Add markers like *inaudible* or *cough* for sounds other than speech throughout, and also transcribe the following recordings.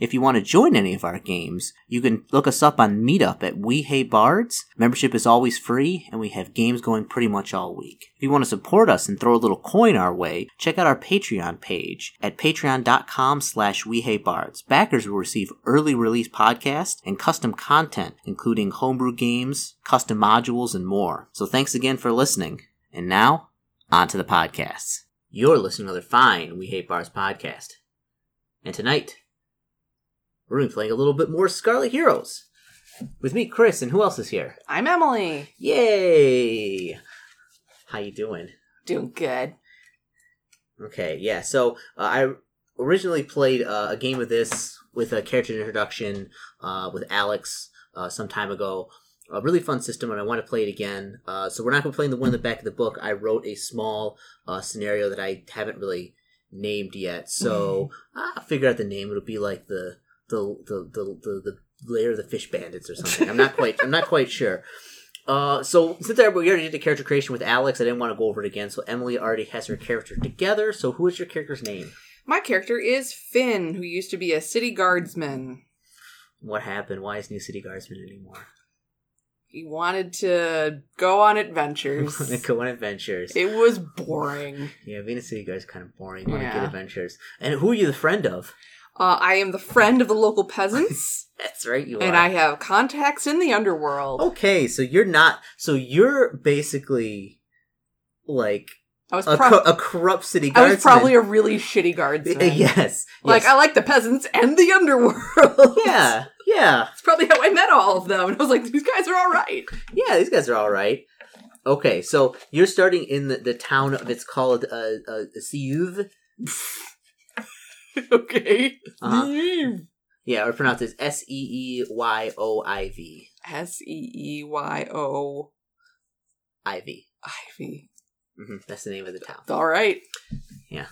If you want to join any of our games, you can look us up on Meetup at We Hate Bards. Membership is always free, and we have games going pretty much all week. If you want to support us and throw a little coin our way, check out our Patreon page at patreon.com slash We Hate Bards. Backers will receive early release podcasts and custom content, including homebrew games, custom modules, and more. So thanks again for listening. And now, on to the podcasts. You're listening to the fine We Hate Bards podcast. And tonight, we're going to be playing a little bit more Scarlet Heroes. With me, Chris, and who else is here? I'm Emily. Yay! How you doing? Doing good. Okay, yeah. So uh, I originally played uh, a game of this with a character introduction uh, with Alex uh, some time ago. A really fun system, and I want to play it again. Uh, so we're not going to play the one in the back of the book. I wrote a small uh, scenario that I haven't really named yet. So I'll figure out the name. It'll be like the the the the the, the lair of the fish bandits or something. I'm not quite I'm not quite sure. Uh, so since I, we already did the character creation with Alex, I didn't want to go over it again. So Emily already has her character together. So who is your character's name? My character is Finn, who used to be a city guardsman. What happened? Why isn't he a city guardsman anymore? He wanted to go on *laughs* adventures. go on adventures. it was boring. Yeah, being a city guard is kind of boring. You want to get adventures. And who are you the friend of? Uh, I am the friend of the local peasants, *laughs* That's right, you are and are. I have contacts in the underworld. Okay, so you're not. So you're basically like I was, a, co- a corrupt city guard. I was probably a really shitty guardsman. *laughs* yes. Like yes. I like the peasants and the underworld. *laughs* Yeah, yeah, It's probably how I met all of them. And I was like, these guys are all right. yeah. These guys are all right. Okay, so you're starting in the, the town of it's called uh, uh Siuv. *laughs* okay. Uh-huh. Yeah, or pronounce it S E E Y O I V. S E E Y O Ivy. Ivy. hmm That's the name of the town. All right. Yeah.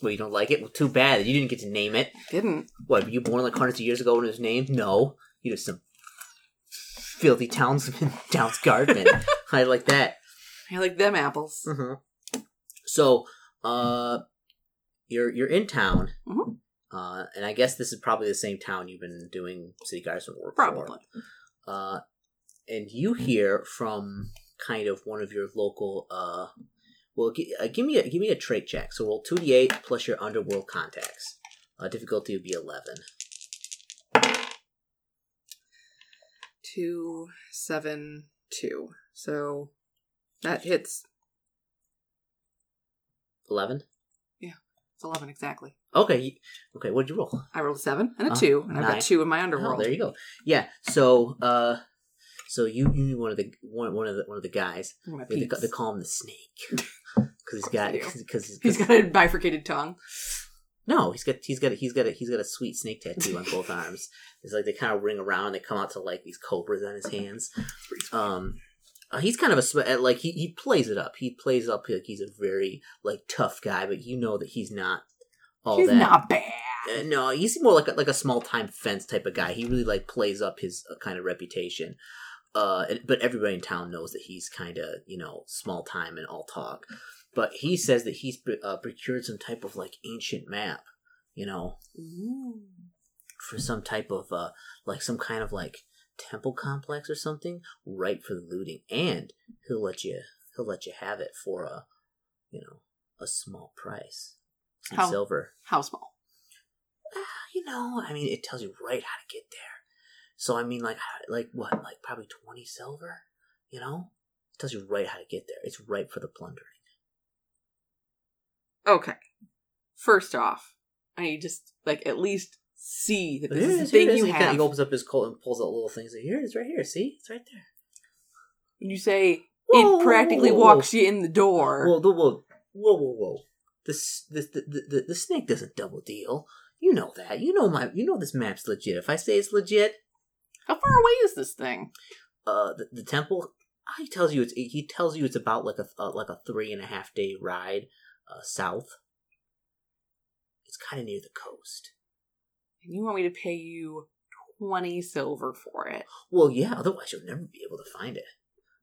Well, you don't like it? Well, too bad. You didn't get to name it. Didn't. What, were you born like hundreds of years ago when it was named? No. You're just some filthy townsman, *laughs* towns guardman. *laughs* I like that. I like them apples. Mm-hmm. So, uh, you're you're in town, Mhm. uh, and I guess this is probably the same town you've been doing city guardsman work Probably. for. Uh, and you hear from kind of one of your local. Uh, well, gi- uh, give me a give me a trait check. So roll two d eight plus your underworld contacts. Uh, difficulty would be eleven. Two, seven, two. So that hits. Eleven. It's 11 exactly. Okay. Okay. what did you roll? I rolled a seven and a two, and I've got two in my Oh, underworld. there you go. Yeah. So, uh, so you you one of the one one of the one of the guys. They, they, call him the snake *laughs* because he's got do. because He's got a bifurcated tongue. no he's got he's got he's got a he's got a sweet snake tattoo on both *laughs* arms. It's like they kind of ring around. They come out to like these cobras on his hands. Um, uh, he's kind of a uh, like he he plays it up. He plays it up like he's a very like tough guy, but you know that he's not all He's that. not bad. Uh, no, he's more like a, like a small time fence type of guy. He really like plays up his uh, kind of reputation. Uh, and- but everybody in town knows that he's kind of you know small time and all talk. But he says that he's uh, procured some type of like ancient map, you know, Ooh. for some type of uh like some kind of like temple complex or something, right for the looting, and he'll let you he'll let you have it for a you know a small price, some How- silver. How small? Ah, you know, I mean, it tells you right how to get there. So I mean, like, like what, like probably twenty silver. You know, it tells you right how to get there. It's right for the plundering. Okay. First off, I need just like at least see that this is the thing you he, have. he opens up his coat and pulls out little things. Like, Here it is, right here. See, it's right there. When you say Whoa, it practically whoa, whoa, walks you in the door. Whoa, whoa, whoa, whoa, whoa, whoa. This, this, the, the, the, the snake doesn't double deal. You know that. You know my. You know this map's legit. If I say it's legit, How far away is this thing? uh, the, the temple. He tells you it's. He tells you it's about like a uh, like a three and a half day ride uh, south. It's kind of near the coast. And you want me to pay you 20 silver for it. Well, yeah, otherwise you'll never be able to find it.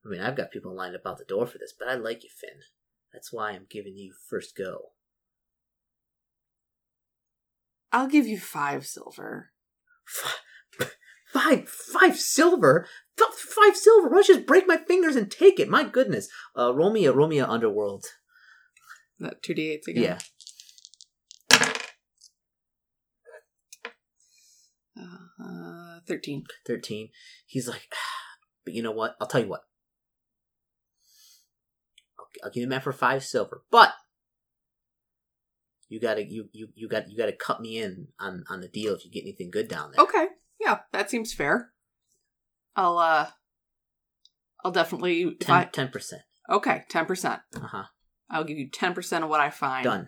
I mean, I've got people lined up out the door for this, but I like you, Finn. That's why I'm giving you first go. I'll give you five silver. F- Five, five silver? Five silver? Why don't you just break my fingers and take it? My goodness. Uh, roll me a, roll me a underworld. That 2d8s again. Yeah. Uh, 13. 13. He's like, *sighs* but you know what? I'll tell you what. I'll, I'll give you that for five silver, but you gotta you you you got you gotta cut me in on on the deal if you get anything good down there. Okay. Yeah, that seems fair. I'll, uh, I'll definitely. Ten percent. okay, 10%. Uh huh. I'll give you 10% of what I find. Done.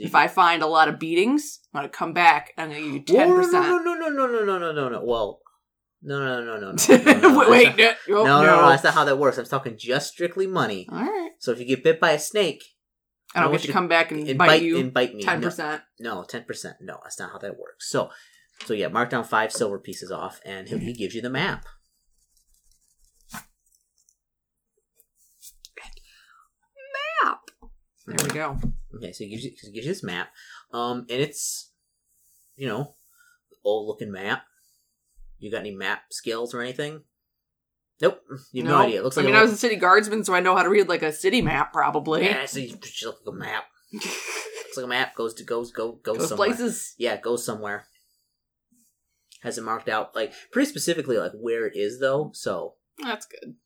If I find a lot of beatings, I'm to come back and I'm going to give you 10%. No, no, no, no, no, no, no, no, no. Well, no, no, no, no, no. no, no, wait. No, oh, no, no, no, that's not how that works. I'm talking just strictly money. All right. So if you get bit by a snake, I don't get to come back and, and bite, bite you and bite me. 10%. No, no, ten percent. No, that's not how that works. So, so yeah, mark down five silver pieces off, and he, he gives you the map. Map. There we go. Okay, so he gives you, he gives you this map, um, and it's, you know, old looking map. You got any map skills or anything? Nope, you have no, idea. It looks like I mean, I was a city guardsman, so I know how to read like a city map, probably. Yeah, so you just look like a map. *laughs* Looks like a map. Goes to goes go goes Those somewhere. places. Yeah, goes somewhere. Has it marked out like pretty specifically like where it is though. So That's good.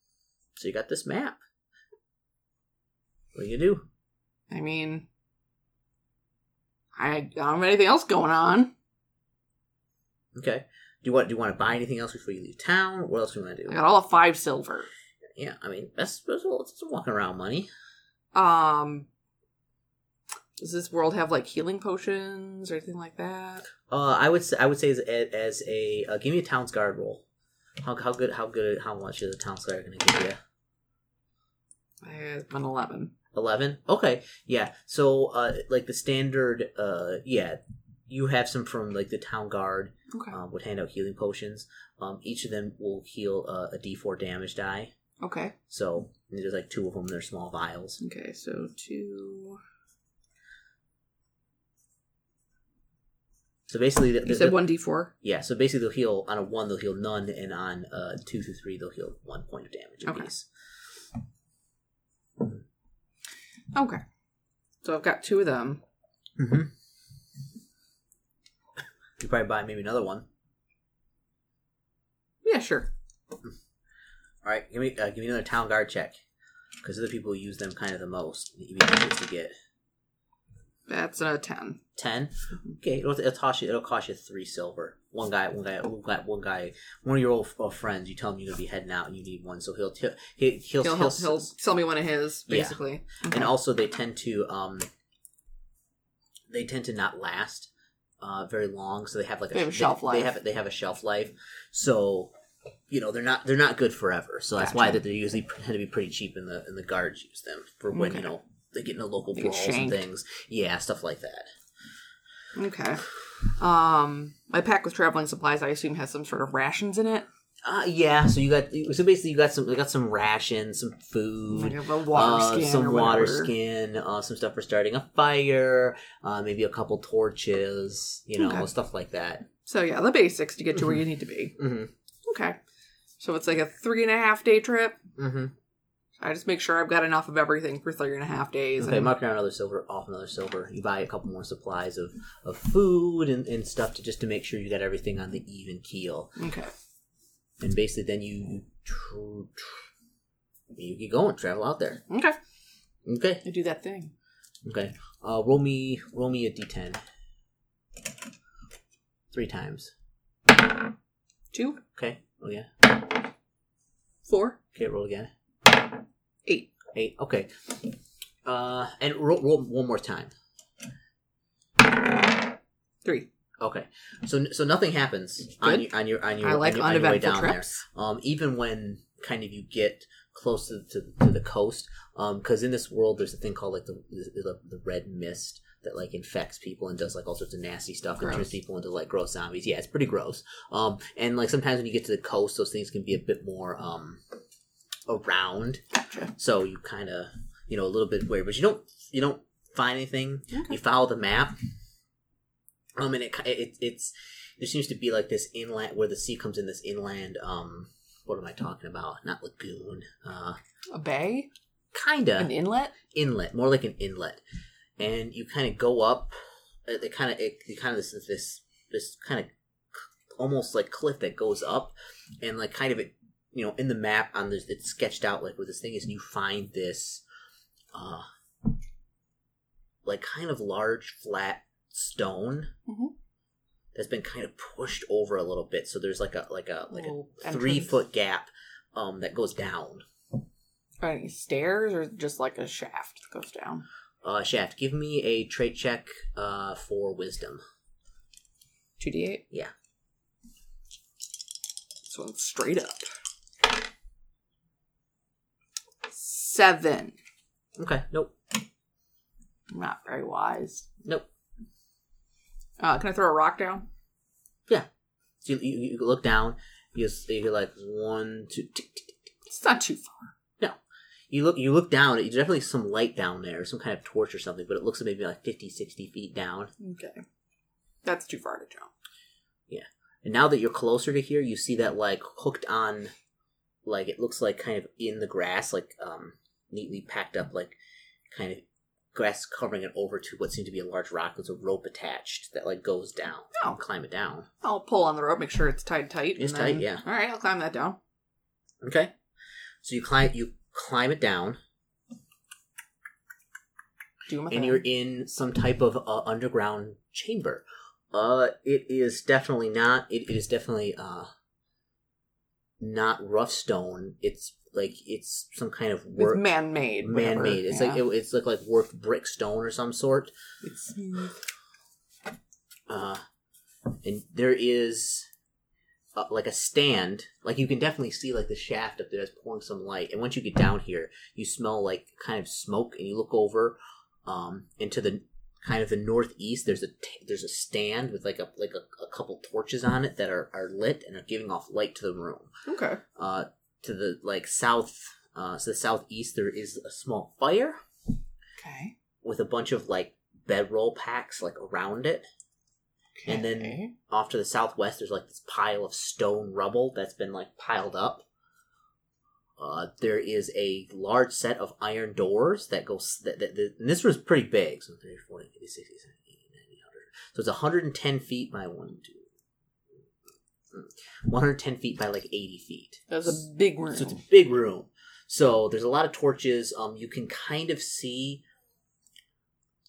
so you got this map. What do you do? I mean, I don't have anything else going on. Okay. Do you want do you want to buy anything else before you leave town? What else do you want to do? I got all of five silver. Yeah, I mean that's that's, that's some walking around money. Um, does this world have like healing potions or anything like that? Uh, I would say I would say as, as a uh, give me a town's guard roll. How how good how good how much is a town's guard going to give you? I've been eleven. 11 okay yeah so uh like the standard uh yeah you have some from like the town guard Okay. um, would hand out healing potions um each of them will heal uh, a d4 damage die Okay. so there's like two of them they're small vials Okay. So two. so basically the, You said the- one d four. yeah so basically they'll heal on a one they'll heal none and on uh two through three they'll heal one point of damage Okay. apiece Okay. So I've got two of them. mm-hmm. you probably buy maybe another one Yeah, sure. All right, give me uh, give me another town guard check because other people use them kind of the most. You need to get That's a ten. ten. Okay, it'll, it'll cost you. It'll cost you three silver. One guy, one guy, one guy, one guy. One of your old uh, friends. You tell him you're gonna be heading out and you need one, so he'll he'll he'll, he'll, He'll, he'll, he'll sell me one of his, Yeah. basically. Okay. and also they tend to um they tend to not last uh very long, so they have like a They have a shelf They life. have they have a shelf life, so. You know they're not they're not good forever, so that's why that they're usually *laughs* tend to be pretty cheap, and the and the guards use them for when Okay. you know they get into local They brawls and things. Yeah, stuff like that. Okay. Um, my pack with traveling supplies, I assume, has some sort of rations in it. Uh, yeah. So you got so basically you got some you got some rations, some food, a water uh, skin some water skin, uh, some stuff for starting a fire, uh, maybe a couple torches, you know, Okay. stuff like that. So yeah, the basics to get to where you need to be. Mm-hmm. Okay. So it's like a three and a half day trip. Mm-hmm. I just make sure I've got enough of everything for three and a half days. Okay, and- mark down another silver, off another silver. You buy a couple more supplies of, of food and, and stuff to just to make sure you got everything on the even keel. okay. And basically, then you you, tr- tr- you get going, travel out there. Okay. Okay, I do that thing. okay. Uh, roll me roll me a d10. Three times. Two, Okay. Oh yeah. four, Okay. Roll again. Eight. Eight. Okay. Uh, and roll, roll one more time. Three. Okay. So so nothing happens on your on your on your I like on your, on your way down trips. there. Um, even when kind of you get close to, to, to the coast, um, because in this world there's a thing called like the, the the red mist that like infects people and does like all sorts of nasty stuff and turns people into like gross zombies. Yeah, it's pretty gross. Um, and like sometimes when you get to the coast, those things can be a bit more um around. Gotcha. So you kind of you know a little bit weird, but you don't you don't find anything. Okay. You follow the map. Um, and it, it it's there seems to be like this inland where the sea comes in this inland. Um, what am I talking about? Not lagoon. Uh, A bay? kinda An inlet? inlet, more like an inlet, and you kind of go up. It kind of it, it kind of this this this kind of almost like cliff that goes up, and like kind of it you know in the map on this it's sketched out like where this thing is, and you find this, uh, like kind of large flat stone. Mhm. That's been kind of pushed over a little bit, so there's like a like a like a three entrance. foot gap, um, that goes down. Any stairs or just like a shaft that goes down? Uh, Shaft, give me a trait check uh, for wisdom. 2d8? Yeah. One's straight up. Seven. Okay, nope, Not very wise. nope. Uh, can I throw a rock down? So you, you, you look down, you you're like one, two. tick, tick, tick. It's not too far. No. You look, you look down. There's definitely some light down there, some kind of torch or something, but it looks maybe like 50, 60 feet down. Okay. That's too far to jump. Yeah. And now that you're closer to here, you see that like hooked on, like it looks like kind of in the grass, like um neatly packed up, like kind of grass covering it over to what seemed to be a large rock. There's a rope attached that like goes down. Oh. can climb it down. I'll pull on the rope, make sure it's tied tight. It's and tight, then- yeah. All right, I'll climb that down. Okay. So you climb you climb it down, Do my and thing. you're in some type of uh, underground chamber. Uh, it is definitely not. It, it is definitely uh, not rough stone. It's like it's some kind of work man-made. man-made. It's yeah. like it, it's like like worked brick stone or some sort. It's Uh, and there is uh, like a stand. Like you can definitely see like the shaft up there that's pouring some light. And once you get down here, you smell like kind of smoke, and you look over um into the kind of the northeast. There's a t- there's a stand with like a like a, a couple torches on it that are are lit and are giving off light to the room. okay. Uh, to the like south, uh, so the southeast there is a small fire Okay. with a bunch of like bedroll packs like around it. Okay. And then- off to the southwest there's like this pile of stone rubble that's been like piled up uh, there is a large set of iron doors that goes that, that, that- and this was pretty big so 30 40 50 60 70 80 90 100 so it's 110 feet by 1 2 mm, 110 feet by like 80 feet That's a big room. so it's a big room. So there's a lot of torches. Um, you can kind of see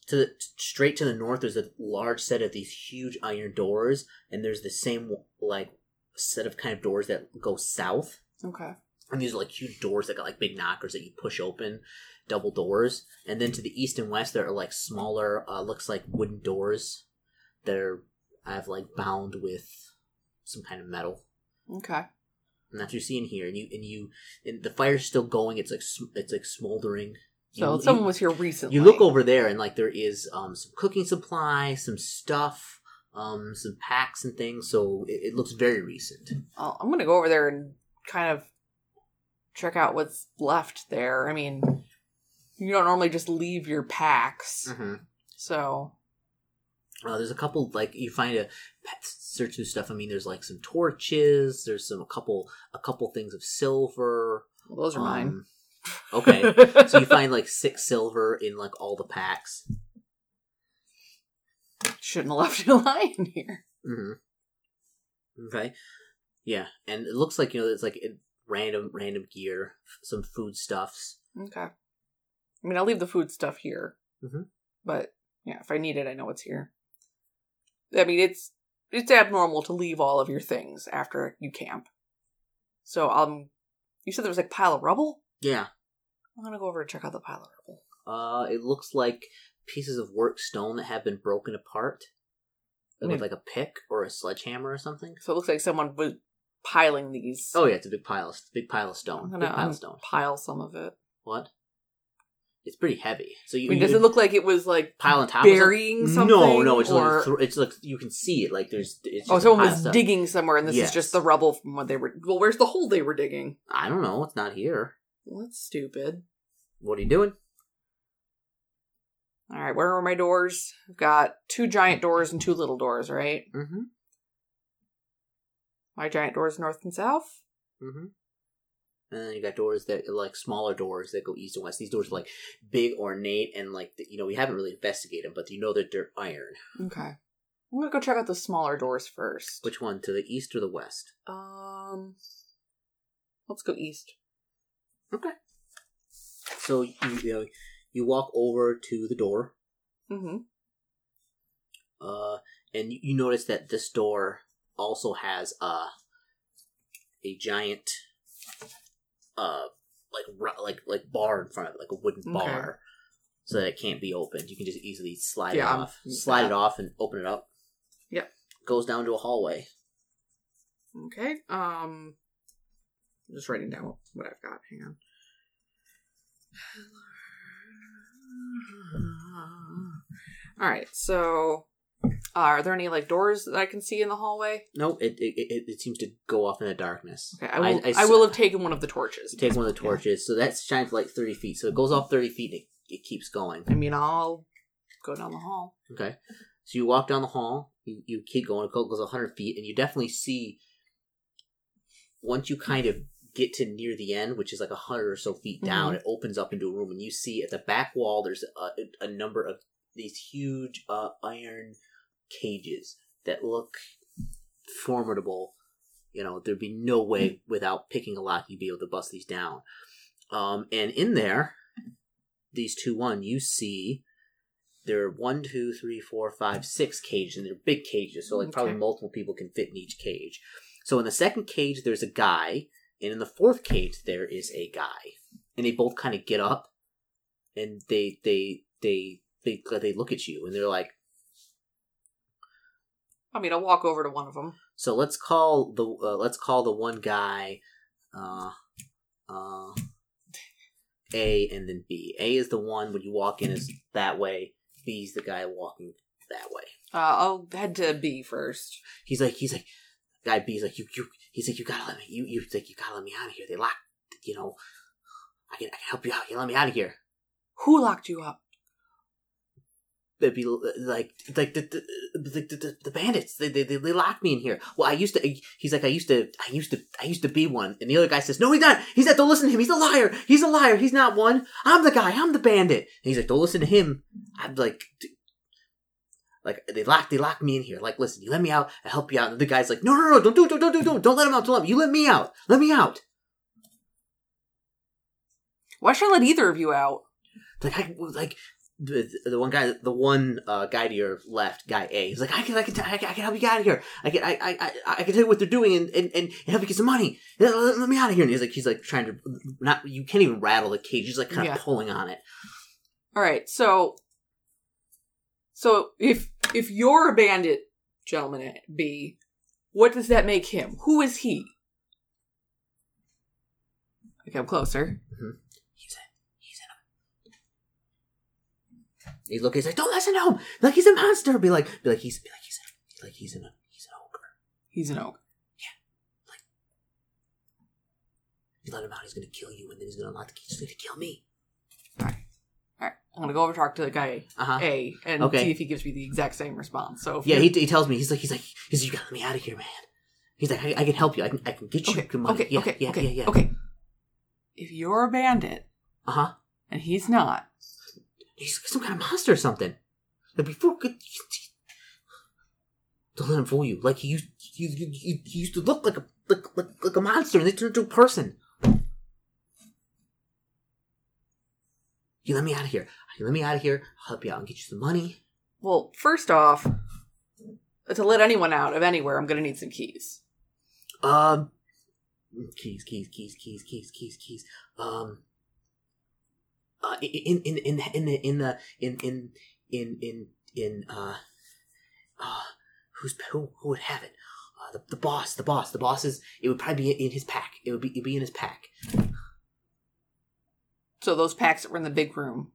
to the straight to the north. There's a large set of these huge iron doors, and there's the same like set of kind of doors that go south. okay. And these are like huge doors that got like big knockers that you push open, double doors. And then to the east and west, there are like smaller, uh, looks like wooden doors that are I've like bound with some kind of metal Okay. and that's what you see in here. And you and you and the fire's still going. It's like it's like smoldering. So you, someone you, was here recently. you look over there and like there is um some cooking supply, some stuff, um some packs and things. So it, it looks very recent. Oh, I'm gonna go over there and kind of check out what's left there. I mean, you don't normally just leave your packs, Mm-hmm. so Uh, there's a couple like you find a search through stuff. I mean, there's like some torches. There's some a couple a couple things of silver. well, those are mine. Um, Okay, *laughs* so you find like six silver in like all the packs. Shouldn't have left you *laughs* lying here. Mm-hmm. Okay. Yeah, and it looks like you know it's like random random gear, some food stuffs. Okay. I mean, I'll leave the food stuff here, Mhm. but yeah, if I need it, I know it's here. I mean, it's it's abnormal to leave all of your things after you camp. So um, you said there was like a pile of rubble. Yeah. I'm gonna go over and check out the pile of rubble. Uh, it looks like pieces of work stone that have been broken apart, like with Mm. like a pick or a sledgehammer or something. So it looks like someone was piling these. Oh yeah, it's a big pile, of, big pile of I'm stone. gonna Big pile of stone. pile some of it. What? It's pretty heavy. So I you, mean, does it look like it was like pile on top burying something? something? No, no. It's or... like th- it's like you can see it. Like there's. It's oh, someone was digging somewhere, and this Yes. is just the rubble from what they were. Well, where's the hole they were digging? I don't know. It's not here. Well, that's stupid. What are you doing? All right, where are my doors? I've got two giant doors and two little doors, right? Mm-hmm. My giant doors north and south. Mm-hmm. And then you got doors that are like smaller doors that go east and west. These doors are like big, ornate, and like you know we haven't really investigated them, but you know that they're iron. Okay. I'm gonna go check out the smaller doors first. Which one, to the east or the west? Um, let's go east. Okay. So you you, know, you walk over to the door, Mm-hmm. uh, and you, you notice that this door also has uh, a giant, uh, like like like bar in front of it, like a wooden Okay. bar, so that it can't be opened. You can just easily slide Yeah, it I'm- off, slide yeah. it off, and open it up. Yep. Goes down to a hallway. Okay. Um, I'm just writing down what I've got. Hang on. *sighs* All right. So, are there any like doors that I can see in the hallway? No, it it, it, it seems to go off in the darkness. Okay. I will. I, s- will have taken one of the torches. Take one of the torches, so that shines like thirty feet. So it goes off thirty feet. And it, it keeps going. I mean, I'll go down the hall. Okay, so you walk down the hall. You, you keep going. It goes hundred feet, and you definitely see. Once you kind of get to near the end, which is like a hundred or so feet down, Mhm. it opens up into a room, and you see at the back wall there's a, a number of these huge uh, iron cages that look formidable. You know, there'd be no way without picking a lock you'd be able to bust these down. Um, and in there, these two one, you see there are one, two, three, four, five, six cages, and they're big cages, so like probably multiple people can fit in each cage. So in the second cage, there's a guy, and in the fourth cage, there is a guy, and they both kind of get up, and they they they they they look at you, and they're like, I mean, I'll walk over to one of them. So let's call the uh, let's call the one guy uh uh A and then B. A is the one when you walk in is that way. B is the guy walking that way. Uh, I'll head to B first. He's like he's like guy B is like you you he's like you gotta let me you you like you gotta let me out of here. They locked you know I can I can help you out. You let me out of here. Who locked you up? It'd be uh, like like the the, the, the, the bandits. They, they they locked me in here. Well, I used to. He's like I used to. I used to. I used to be one. And the other guy says, "No, he's not. He's not. Don't listen to him. He's a liar. He's a liar. He's not one. I'm the guy. I'm the bandit." And he's like, "Don't listen to him." I'm like, like they locked. They locked me in here. Like, listen, you let me out. I help you out. And the guy's like, "No, no, no, don't do, don't, don't, don't, don't, don't let him out. Don't let him. You let me out. Let me out." Why should I let either of you out? like I like the, the one guy the one uh, guy to your left guy A he's like I can I can, t- I can I can help you get out of here I can I I, I, I can tell you what they're doing and, and, and help you get some money let, let- let me out of here and he's like he's like trying to not you can't even rattle the cage he's like kind of Yeah. pulling on it All right, so so if if you're a bandit, gentleman B, what does that make him? Who is he? Okay, I'm closer. he's a he's in a he's looking he's like don't listen to him like he's a monster be like be like he's be like he's a, like he's in a he's an ogre He's an ogre. Yeah. Like you let him out he's gonna kill you and then he's gonna unlock the key he's gonna kill me All right, all right. I'm gonna go over talk to the guy uh huh A and Okay. see if he gives me the exact same response. So Yeah, he, he tells me he's like he's like he's like, you gotta let me out of here, man. He's like I, I can help you. I can I can get you okay, money. okay, yeah, okay, yeah, okay, yeah, yeah. okay. If you're a bandit Uh huh. and he's not, He's some kind of monster or something. Like before, don't let him fool you. Like he used he, he, he, used to look like a like, like like a monster, and they turned into a person. You let me out of here. You let me out of here. I'll help you out and get you some money. well, first off, to let anyone out of anywhere, I'm gonna need some keys. Um, keys, keys, keys, keys, keys, keys, keys. Um, uh, in in in in the in the in in in in in uh, uh, who's who who would have it? Uh, the the boss, the boss, the boss is. It would probably be in his pack. It would be it'd be in his pack. So those packs that were in the big room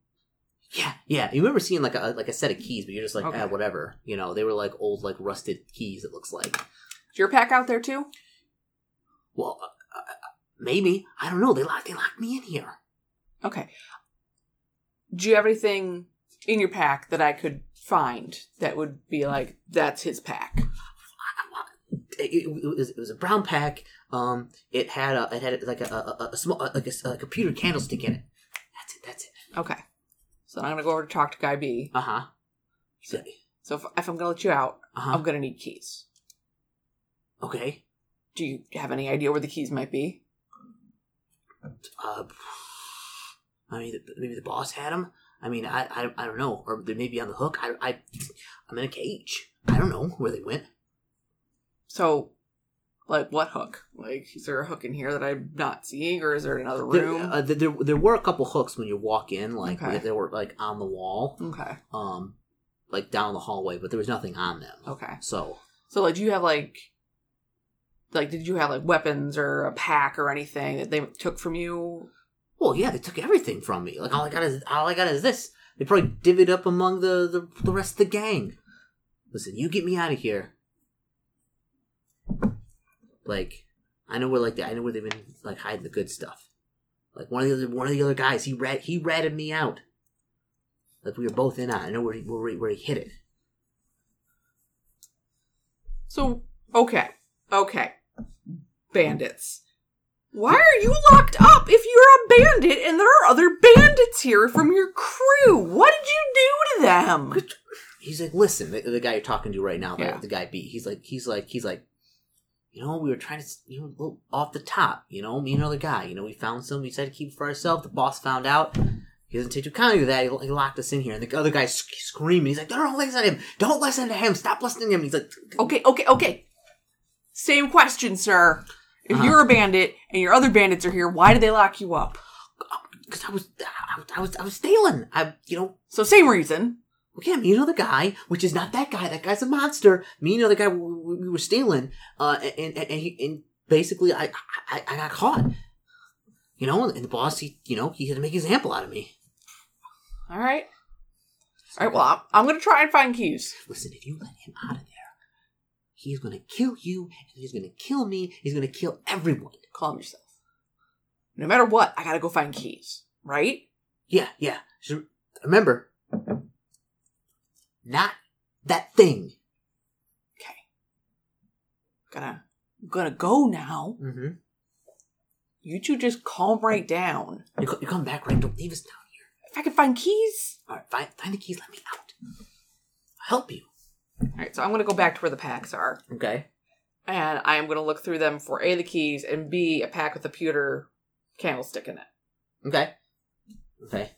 Yeah, yeah. You remember seeing like a like a set of keys, but you're just like, Okay. ah, whatever. You know, they were like old, like rusted keys. It looks like. Is your pack out there too? Well, uh, uh, maybe I don't know. They locked they locked me in here. Okay. Do you have anything in your pack that I could find that would be like that's his pack? It, it, was, it was a brown pack. Um, it had a it had like a a, a, small like a, a computer candlestick in it. That's it. That's it. Okay. So I'm gonna go over to talk to Guy B. Uh huh. So if, if I'm gonna let you out, Uh huh. I'm gonna need keys. Okay. Do you have any idea where the keys might be? Uh, I mean, maybe the boss had them. I mean, I, I, I don't know, or they may be on the hook. I, I, I'm in a cage. I don't know where they went. So, like, what hook? Like, is there a hook in here that I'm not seeing, or is there another There, room? uh, there, there, there were a couple hooks when you walk in, like Okay. they, they were like on the wall, okay. um, like down the hallway, but there was nothing on them. Okay. So, So, like, do you have like, like, did you have like weapons or a pack or anything that they took from you? Well, yeah, they took everything from me. Like all I got is all I got is this. They probably divvied up among the the, the rest of the gang. Listen, you get me out of here. Like, I know where like the, I know where they've been like hiding the good stuff. Like one of the other one of the other guys, he rat he ratted me out. Like we were both in on. it. I know where he where he, where he hit it. So, okay, okay, bandits. Why are you locked up if you're a bandit and there are other bandits here from your crew? What did you do to them? He's like, listen, the, the guy you're talking to right now, the, Yeah. the guy B. He's like, he's like, he's like, you know, we were trying to, you know, off the top, you know, me and another guy, you know, we found some, we decided to keep it for ourselves. The boss found out. He doesn't take too kindly to that. He, he locked us in here, and the other guy's screaming. He's like, "Don't listen to him! Don't listen to him! Stop listening to him!" He's like, Okay, okay, okay. Same question, sir. If Uh-huh. you're a bandit and your other bandits are here, why did they lock you up? "Because I was, I, was, I was stealing. I, you know, So same reason. Yeah, me and another guy, which is not that guy. That guy's a monster. Me and another guy, we, we- we were stealing, uh, and and, and, he, and basically, I, I I got caught. You know, and the boss, he, you know, he had to make an example out of me. All right. All right. Well, I'm, I'm gonna try and find keys. Listen, if you let him out of he's gonna kill you, and he's gonna kill me. He's gonna kill everyone. Calm yourself. No matter what, I gotta go find keys. Right? Yeah, yeah. So remember, not that thing. Okay. Gonna gonna go now. Mm-hmm. You two just calm right down. You, you come back, right? Don't leave us down here. If I can find keys. All right, find find the keys. Let me out. I'll help you. All right. So I'm gonna go back to where the packs are. Okay. and I am going to look through them for A, the keys, and B, a pack with a pewter candlestick in it. Okay. Okay.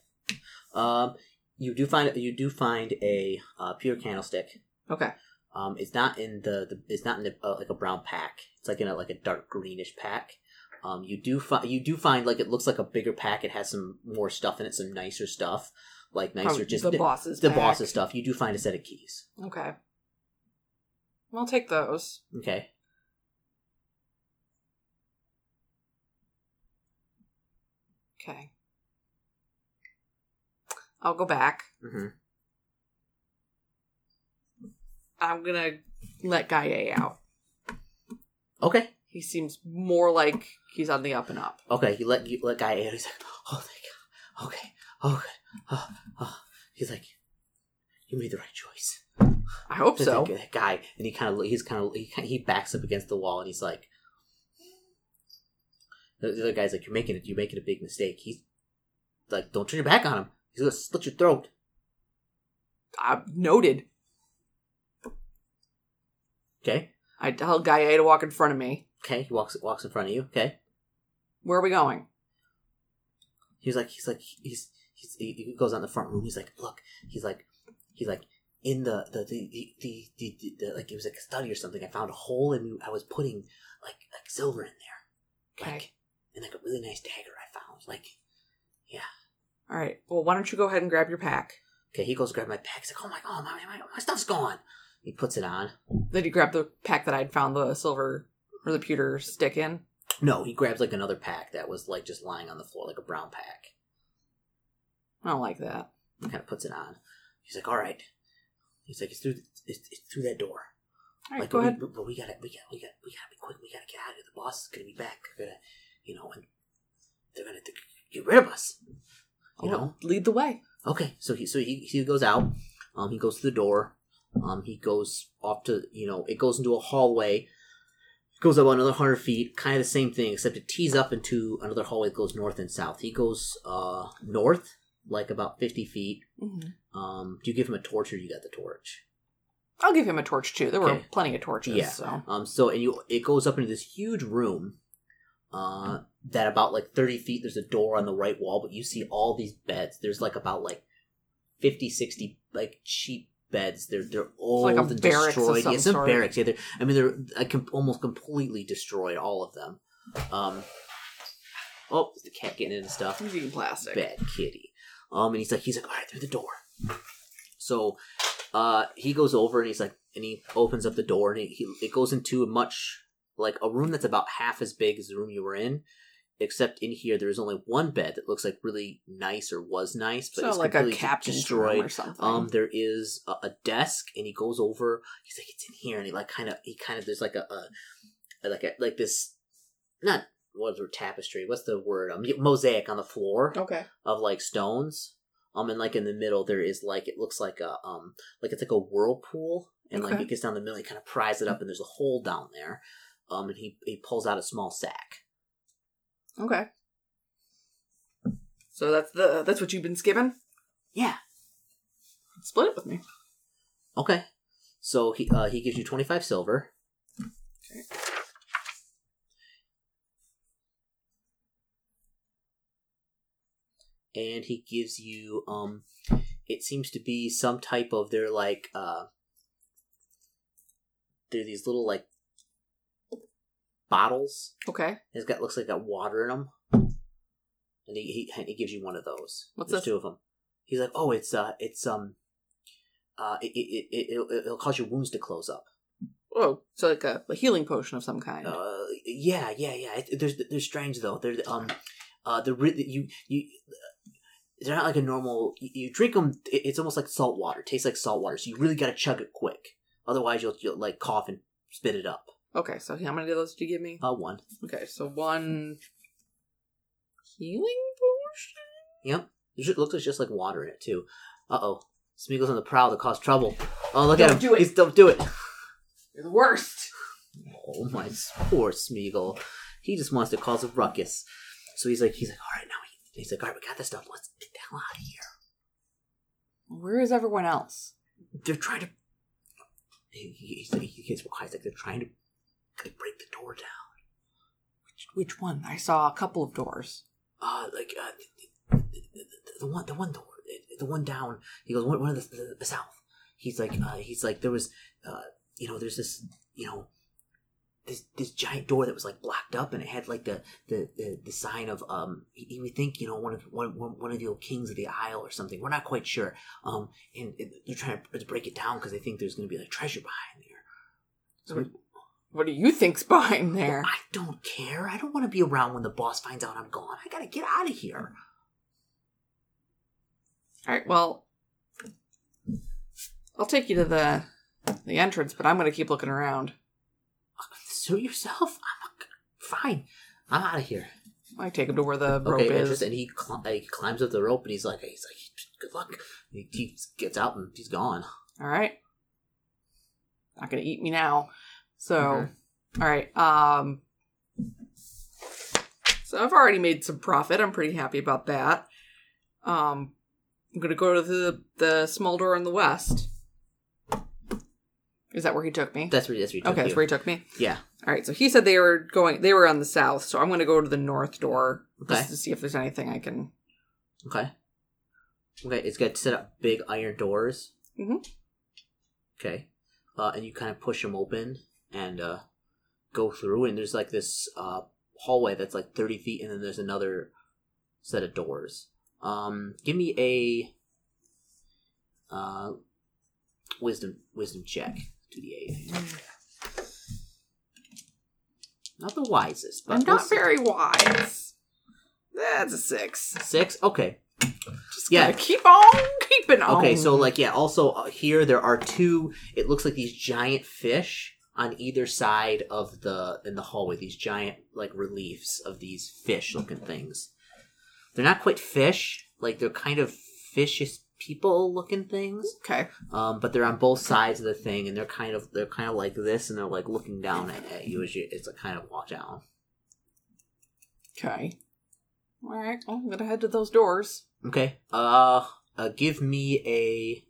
Um, you do find you do find a uh, pure candlestick. Okay. Um, it's not in the, the it's not in the, uh, like a brown pack. It's like in a like a dark greenish pack. Um, you do find you do find like it looks like a bigger pack. It has some more stuff in it, some nicer stuff, like nicer just the boss's the pack. boss's stuff. You do find a set of keys. Okay. I'll take those. Okay. Okay. I'll go back. hmm I'm to let Guy A out. Okay. He seems more like he's on the up and up. Okay. You let you let guy out. He's like, oh thank God. Okay. Oh good. Oh, oh. He's like, you made the right choice. I hope so. that guy, and he kind of he's kind of he, he backs up against the wall, and he's like, the, the other guy's like, "You're making it. You're making a big mistake." He's like, "Don't turn your back on him. He's gonna slit your throat." I noted. Okay, I tell Guy A to walk in front of me. okay. He walks walks in front of you. Okay, Where are we going? he's like, he's like, he's, he's he he goes out in the front room. He's like, "Look," he's like, he's like. In the the, the, the, the, the, the, the like it was like a study or something. I found a hole and I was putting like like silver in there, Okay. and like a really nice dagger I found. Like yeah. All right. Well, why don't you go ahead and grab your pack? Okay, he goes to grab my pack. He's like, "Oh my oh god, my, my, my stuff's gone." He puts it on. Then you grab the pack that I'd found the silver or the pewter stick in. No, he grabs like another pack that was like just lying on the floor, like a brown pack. I don't like that. He kind of puts it on. He's like, "All right." He's like, "It's through. It's, it's through that door." All right, like, go but ahead. We, but we gotta, we gotta, we gotta, we gotta be quick. We gotta get out of here. The boss is gonna be back. They're gonna, you know, and they're gonna get rid of us. You know. lead the way. Okay, so he so he he goes out. Um, he goes to the door. Um, he goes off to you know it goes into a hallway. Goes up another hundred feet, kind of the same thing, except it tees up into another hallway that goes north and south. He goes uh north, like about fifty feet. Mm-hmm. Um, do you give him a torch or do you got the torch? I'll give him a torch too. There were Okay. plenty of torches. Yeah. So Um, so and you it goes up into this huge room. Uh, that about like thirty feet. There's a door on the right wall, but you see all these beds. There's like about like 50, 60 like cheap beds. They're they're old like and destroyed. yeah, some barracks. Yeah, they're, I mean they're I almost completely destroyed. All of them. Um. Oh, the cat getting into stuff he's eating plastic. bad kitty. Um, and he's like, he's like, all right, through the door. So, uh, he goes over and he's like, and he opens up the door and he, he it goes into a much like a room that's about half as big as the room you were in, except in here there is only one bed that looks like really nice or was nice, but so it's like a captain's destroyed. or something. Um, there is a, a desk, and he goes over. He's like, "It's in here," and he like kind of, he kind of, there's like a, a like a like this, not what's the tapestry? What's the word? Um, mosaic on the floor okay. of like stones. Um, and like in the middle there is like it looks like a um like it's like a whirlpool, and like Okay. it gets down the middle. He kind of pries it up, and there's a hole down there. Um, and he he pulls out a small sack. Okay. So that's the that's what you've been skipping. Yeah. Split it with me. Okay. So he uh, he gives you twenty five silver. Okay. And he gives you um, it seems to be some type of they're like uh, they're these little like bottles. Okay. It's got looks like got water in them, and he he, he gives you one of those. What's There's this? two of them. He's like, oh, it's uh, it's um, uh, it it it it'll, it'll cause your wounds to close up. Oh, so like a, a healing potion of some kind. Uh, yeah, yeah, yeah. It, there's they're strange though. They're um, uh, really you you. They're not like a normal. You, you drink them. It's almost like salt water. It tastes like salt water. So you really got to chug it quick. Otherwise, you'll you'll like cough and spit it up. Okay, so how many of those did you give me? Uh, one. Okay, so one healing potion. Yep. It looks like just like water in it too. Uh oh. Smeagol's on the prowl to cause trouble. Oh look Don't at him. do it. He's don't do it. You're the worst. Oh my poor Smeagol. He just wants to cause a ruckus. So he's like he's like, alright now he, he's like, Alright, we got this stuff, let's hell out of here. Where is everyone else? They're trying to he, he, he's like, gets quiet, he's like they're trying to like, break the door down. Which, which one? I saw a couple of doors. Uh like uh the, the, the, the one the one door the one down he goes one, one of the, the, the south he's like uh he's like there was uh you know there's this you know this this giant door that was like blocked up and it had like the the the, the sign of um he we think you know one of one, one one of the old kings of the isle or something we're not quite sure um and they're trying to break it down because they think there's going to be like treasure behind there so we- What do you think's behind there? I don't care. I don't want to be around when the boss finds out I'm gone. I gotta get out of here. All right, well, I'll take you to the the entrance, but I'm going to keep looking around. Suit yourself. I'm fine. I'm out of here. I take him to where the rope okay, is. and he, cl- he climbs up the rope, and he's like, he's like, good luck. He, he gets out, and he's gone. All right. Not going to eat me now. So, Mhm. all right. Um So I've already made some profit. I'm pretty happy about that. Um I'm going to go to the the small door in the west. Is that where he took me? That's where that's where he took me. okay, that's where he took me. Yeah. All right, so he said they were going. They were on the south, so I'm going to go to the north door Okay. just to see if there's anything I can. Okay. Okay. It's got set up big iron doors. Mhm. Okay. Uh, and you kind of push them open and uh, go through, and there's like this uh, hallway that's like 30 feet, and then there's another set of doors. Um, give me a uh, wisdom wisdom check. Two d eight. Not the wisest, but I'm we'll not see. very wise. That's a six. six. Okay. Just Yeah. gotta keep on keeping on. Okay, so like yeah, also uh, here there are two. It looks like these giant fish on either side of the in the hallway. These giant like reliefs of these fish looking things. They're not quite fish. Like they're kind of fishish people looking things. okay, Um, but they're on both sides of the thing, and they're kind of they're kind of like this, and they're like looking down at, at you as you. It's a kind of walk down. okay. All right, well, I'm gonna head to those doors. Okay. Uh, uh give me a.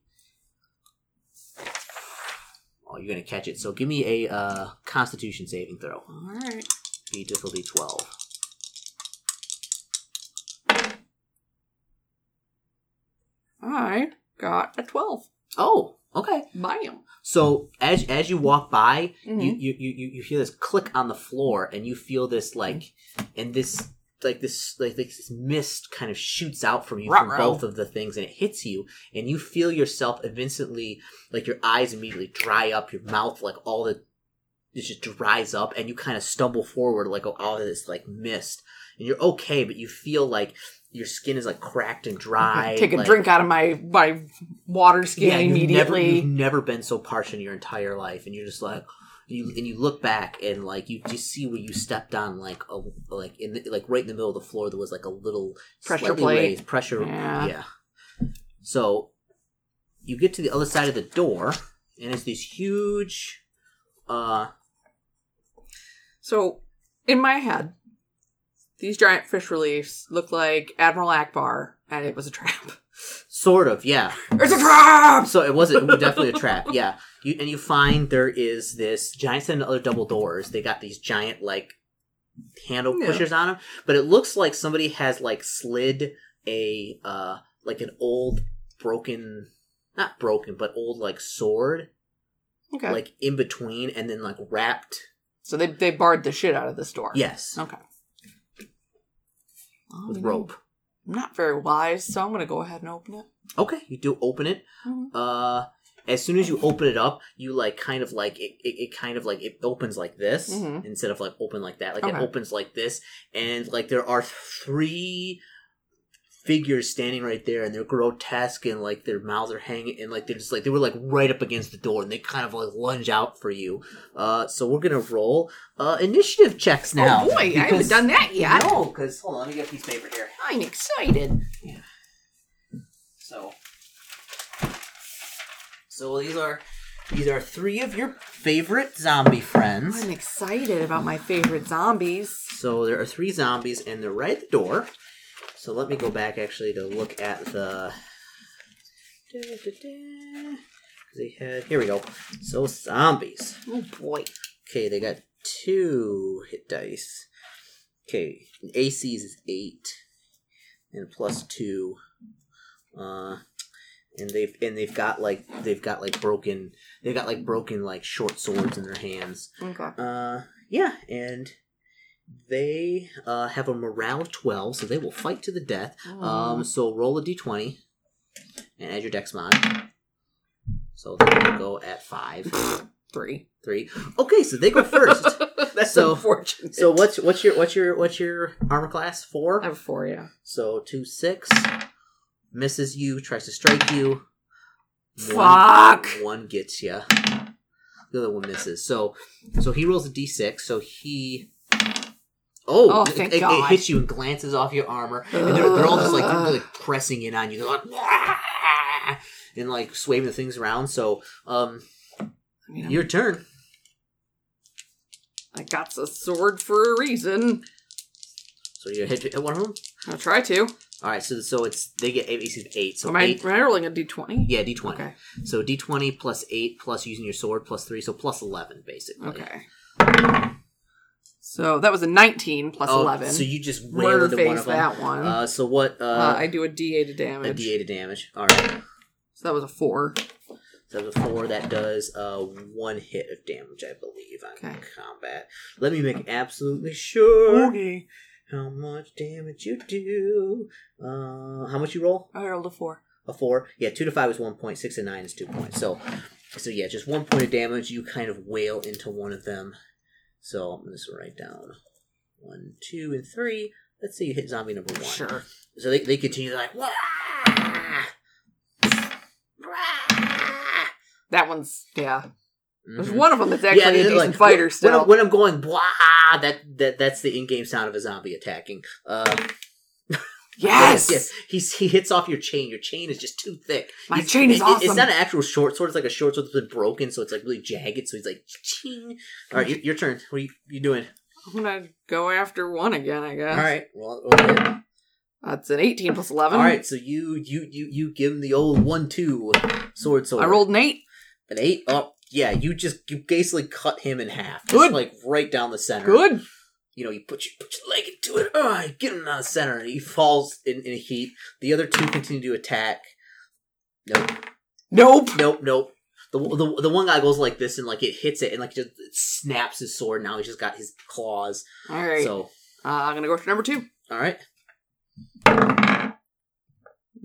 Oh, you're gonna catch it. So give me a uh Constitution saving throw. All right. Be difficulty twelve. I got a twelve. Oh, okay. Bam. So as as you walk by, you, Mhm. you you you you hear this click on the floor, and you feel this like, and this like this like this mist kind of shoots out from you from Ruh-roh. both of the things, and it hits you, and you feel yourself instantly like your eyes immediately dry up, your mouth like all the it just dries up, and you kind of stumble forward like all this like mist, and you're okay, but you feel like your skin is like cracked and dry. Take a like- drink out of my my water skin you've Never, immediately. you've never been so parched in your entire life, and you're just like, you and you look back and like you just see where you stepped on like a like in the, like right in the middle of the floor there was like a little Pressure plate. raised pressure Yeah. yeah. So you get to the other side of the door, and it's this huge. uh So, in my head, these giant fish reliefs look like Admiral Ackbar, and it was a trap. *laughs* Sort of, yeah. It's a trap. So it was, it was definitely a trap, yeah. You and you find there is this giant set of other double doors. They got these giant like handle Yeah. pushers on them, but it looks like somebody has like slid a uh like an old broken, not broken, but old like sword Okay. like in between, and then like wrapped. so they they barred the shit out of this door. Yes, Okay. Well, with you know, rope. I'm not very wise, so I'm gonna go ahead and open it. Okay, you do open it. Mhm. Uh, as soon as you open it up, you like kind of like it. It, it kind of like it opens like this Mhm. instead of like open like that. Like it opens like this, and like there are three figures standing right there, and they're grotesque, and like their mouths are hanging, and like they're just like they were like right up against the door, and they kind of like lunge out for you. Uh, so we're gonna roll uh initiative checks now. oh boy, I haven't done that yet. No, because hold on, let me get a piece of paper here. I'm excited. So, so these are these are three of your favorite zombie friends. I'm excited about my favorite zombies. So there are three zombies, and they're right at the door. So let me go back actually to look at the. They had here we go. So zombies. Oh boy. Okay, they got two hit dice. Okay, AC's is eight, and plus two. Uh, and they've and they've got like they've got like broken they've got like broken like short swords in their hands. Okay. Uh, yeah, and they uh have a morale of twelve, so they will fight to the death. Um, so roll a d20 and add your dex mod. So they're gonna go at five, *laughs* Three. three. Okay, so they go first. *laughs* That's So- unfortunate. So what's what's your what's your what's your armor class? Four. I have four, yeah. So two six misses you, tries to strike you. Fuck. One gets you. The other one misses. So so he rolls a d6. So he. Oh, Oh, it- thank it, it hits you and glances off your armor, and they're, they're all just like they're like pressing in on you, they're like, "Wah!" and like swaying the things around. So, um, I mean, your turn. I got the sword for a reason. So you hit, hit one of them. I'll try to. All right, so so it's they get of eight. So am, I, eight, am I rolling a d20? yeah, D twenty. Okay. So D twenty plus eight plus using your sword plus three, so plus eleven basically. Okay. So that was a 19 plus Oh, 11. So you just into face one of them. that one. Uh, so what? Uh, Uh, I do a d8 of a damage. A D8 of damage. All right. So that was a 4. So the four that does uh one hit of damage, I believe, on Okay. combat. Let me make absolutely sure Okay. how much damage you do. Uh, how much you roll? I rolled a 4. a four. Yeah, two to five is one point. Six to nine is two points. So, so yeah, just one point of damage. You kind of wail into one of them. So I'm just write down one, two, and three. Let's say you hit zombie number one. Sure. So they, they continue to like, Wah! that one's yeah. There's mm-hmm. one of them that's actually yeah, a decent like, fighter when, still. When I'm, when I'm, going blah, that, that that's the in-game sound of a zombie attacking. Uh, yes. yes. He's he hits off your chain. Your chain is just too thick. My He's- chain is it- awesome. It's not an actual short sword. It's like a short sword that's been broken, so it's like really jagged. So he's like, ching. All right, mm. your, your turn. What are you, you doing? I'm gonna go after one again. I guess. All right. Well, okay. That's an 18 plus 11. all right. So you you you you give him the old one-two sword sword. I rolled an eight. an eight. Oh, yeah. You just you basically cut him in half. Just Good. like right down the center. Good. You know, you put your put your leg into it. Oh, you get him down the center, and he falls in, in a heap. The other two continue to attack. Nope, Nope. nope, nope. The, the, the one guy goes like this, and like it hits it, and like just it snaps his sword. Now he's just got his claws. All right. So, uh, I'm gonna go for number two. all right, I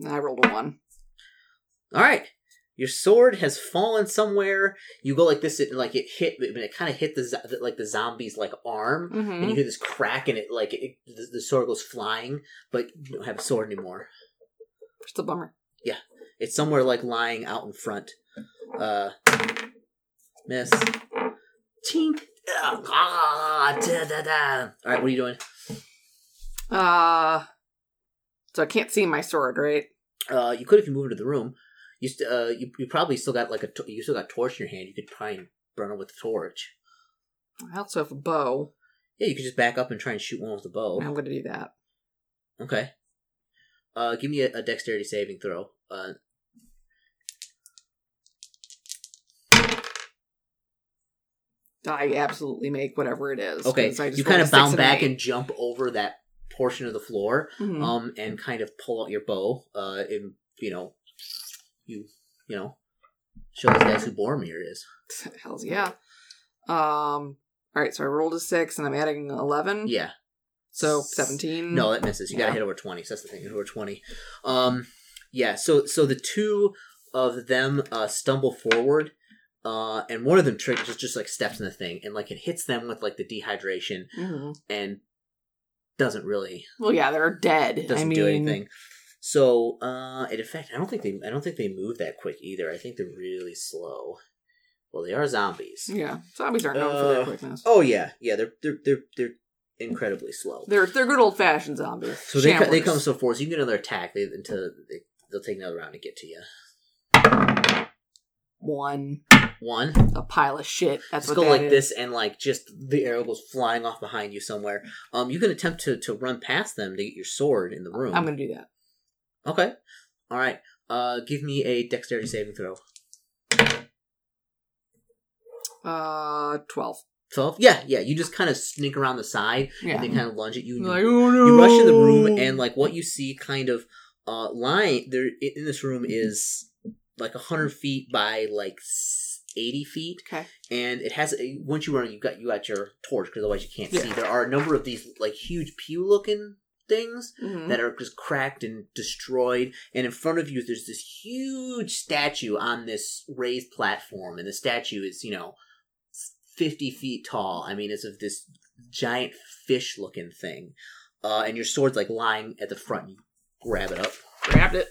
rolled a one. all right. Your sword has fallen somewhere. You go like this, and like it hit, but it kind of hit the like the zombie's like arm, and Mm-hmm. you hear this crack, and it like it, the, the sword goes flying, but you don't have a sword anymore. It's a bummer. Yeah, it's somewhere like lying out in front. Uh, miss. Tink. Ah, da, da, da. All right, what are you doing? Uh, so I can't see my sword, right? Uh, you could if you move into the room. You st- uh, you, you probably still got like a to- you still got a torch in your hand. You could try and burn it with the torch. I also have a bow. Yeah, you could just back up and try and shoot one with the bow. I'm gonna do that. Okay. Uh, give me a, a dexterity saving throw. Uh, I absolutely make whatever it is. okay, 'cause I just you kind of bound back eight. and jump over that portion of the floor. Mhm. um, and kind of pull out your bow. Uh, and you know, you you know, show these guys who Boromir is. *laughs* Hell's yeah. Um. All right, so I rolled a six, and I'm adding eleven. Yeah, So seventeen. no, that misses. You gotta hit over twenty. So that's the thing, hit over twenty. Um, yeah. So so the two of them uh, stumble forward. Uh, and one of them trick just just like steps in the thing, and like it hits them with like the dehydration, Mhm. and doesn't really Well, yeah, they're dead. doesn't I mean, do anything. So, uh, in effect, I don't think they, I don't think they move that quick either. I think they're really slow. Well, they are zombies. Yeah, zombies aren't known for their Uh, quickness. Oh yeah, yeah. They're they're they're they're incredibly slow. They're they're good old fashioned zombies. so they they come so far. So you can get another attack they, until they, they'll take another round to get to you. one One. a pile of shit. That's Just what go like is. this, and like just the arrow goes flying off behind you somewhere. Um, you can attempt to to run past them to get your sword in the room. I'm gonna do that. Okay. All right. Uh, give me a dexterity saving throw. Uh, twelve. Twelve. Yeah, yeah. You just kind of sneak around the side, Yeah. and they kind of lunge at you. and you oh no! you rush in the room and like what you see kind of uh lying there in this room is like a 100 feet by like 80 feet Okay. and it has a, once you run you got you got your torch because otherwise you can't Yeah. see there are a number of these like huge pew looking things Mhm. that are just cracked and destroyed and in front of you there's this huge statue on this raised platform and the statue is you know 50 feet tall i mean it's of this giant fish looking thing uh, and your sword's like lying at the front you grab it up Grabbed it.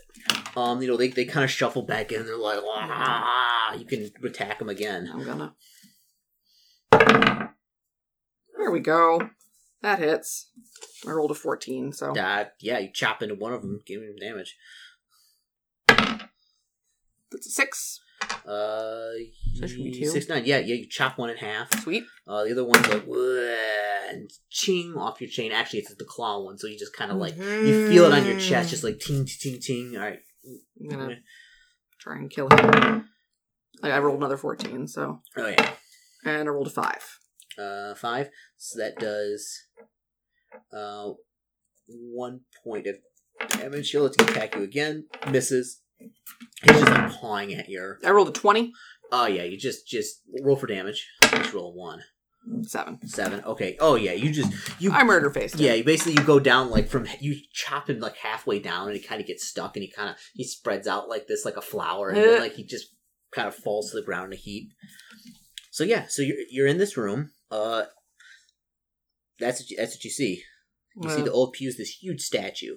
um you know they, they kind of shuffle back in they're like ah you can attack them again I'm gonna. There we go. That hits. I rolled a fourteen, so uh, yeah you chop into one of them give them damage that's a six. uh That should be two. six nine yeah yeah you chop one in half Sweet. Uh, the other one's like "Wah," and ching off your chain. Actually, it's the claw one, so you just kind of like you feel it on your chest, just like ting ting ting. All right, I'm gonna try and kill him. I I rolled another fourteen, so oh yeah, and I rolled a five. Uh, five. So that does uh one point of damage. He'll attack you again. Misses. He's just like pawing at your. I rolled a twenty. Oh yeah, you just just roll for damage. Just roll a one Seven. seven. Okay. Oh yeah, you just you I murder faced. Yeah, you basically you go down like from you chop him like halfway down, and he kind of gets stuck, and he kind of he spreads out like this, like a flower, and then like he just kind of falls to the ground in a heap. So yeah, so you're you're in this room. Uh, that's what you, that's what you see. You see the old pews, this huge statue.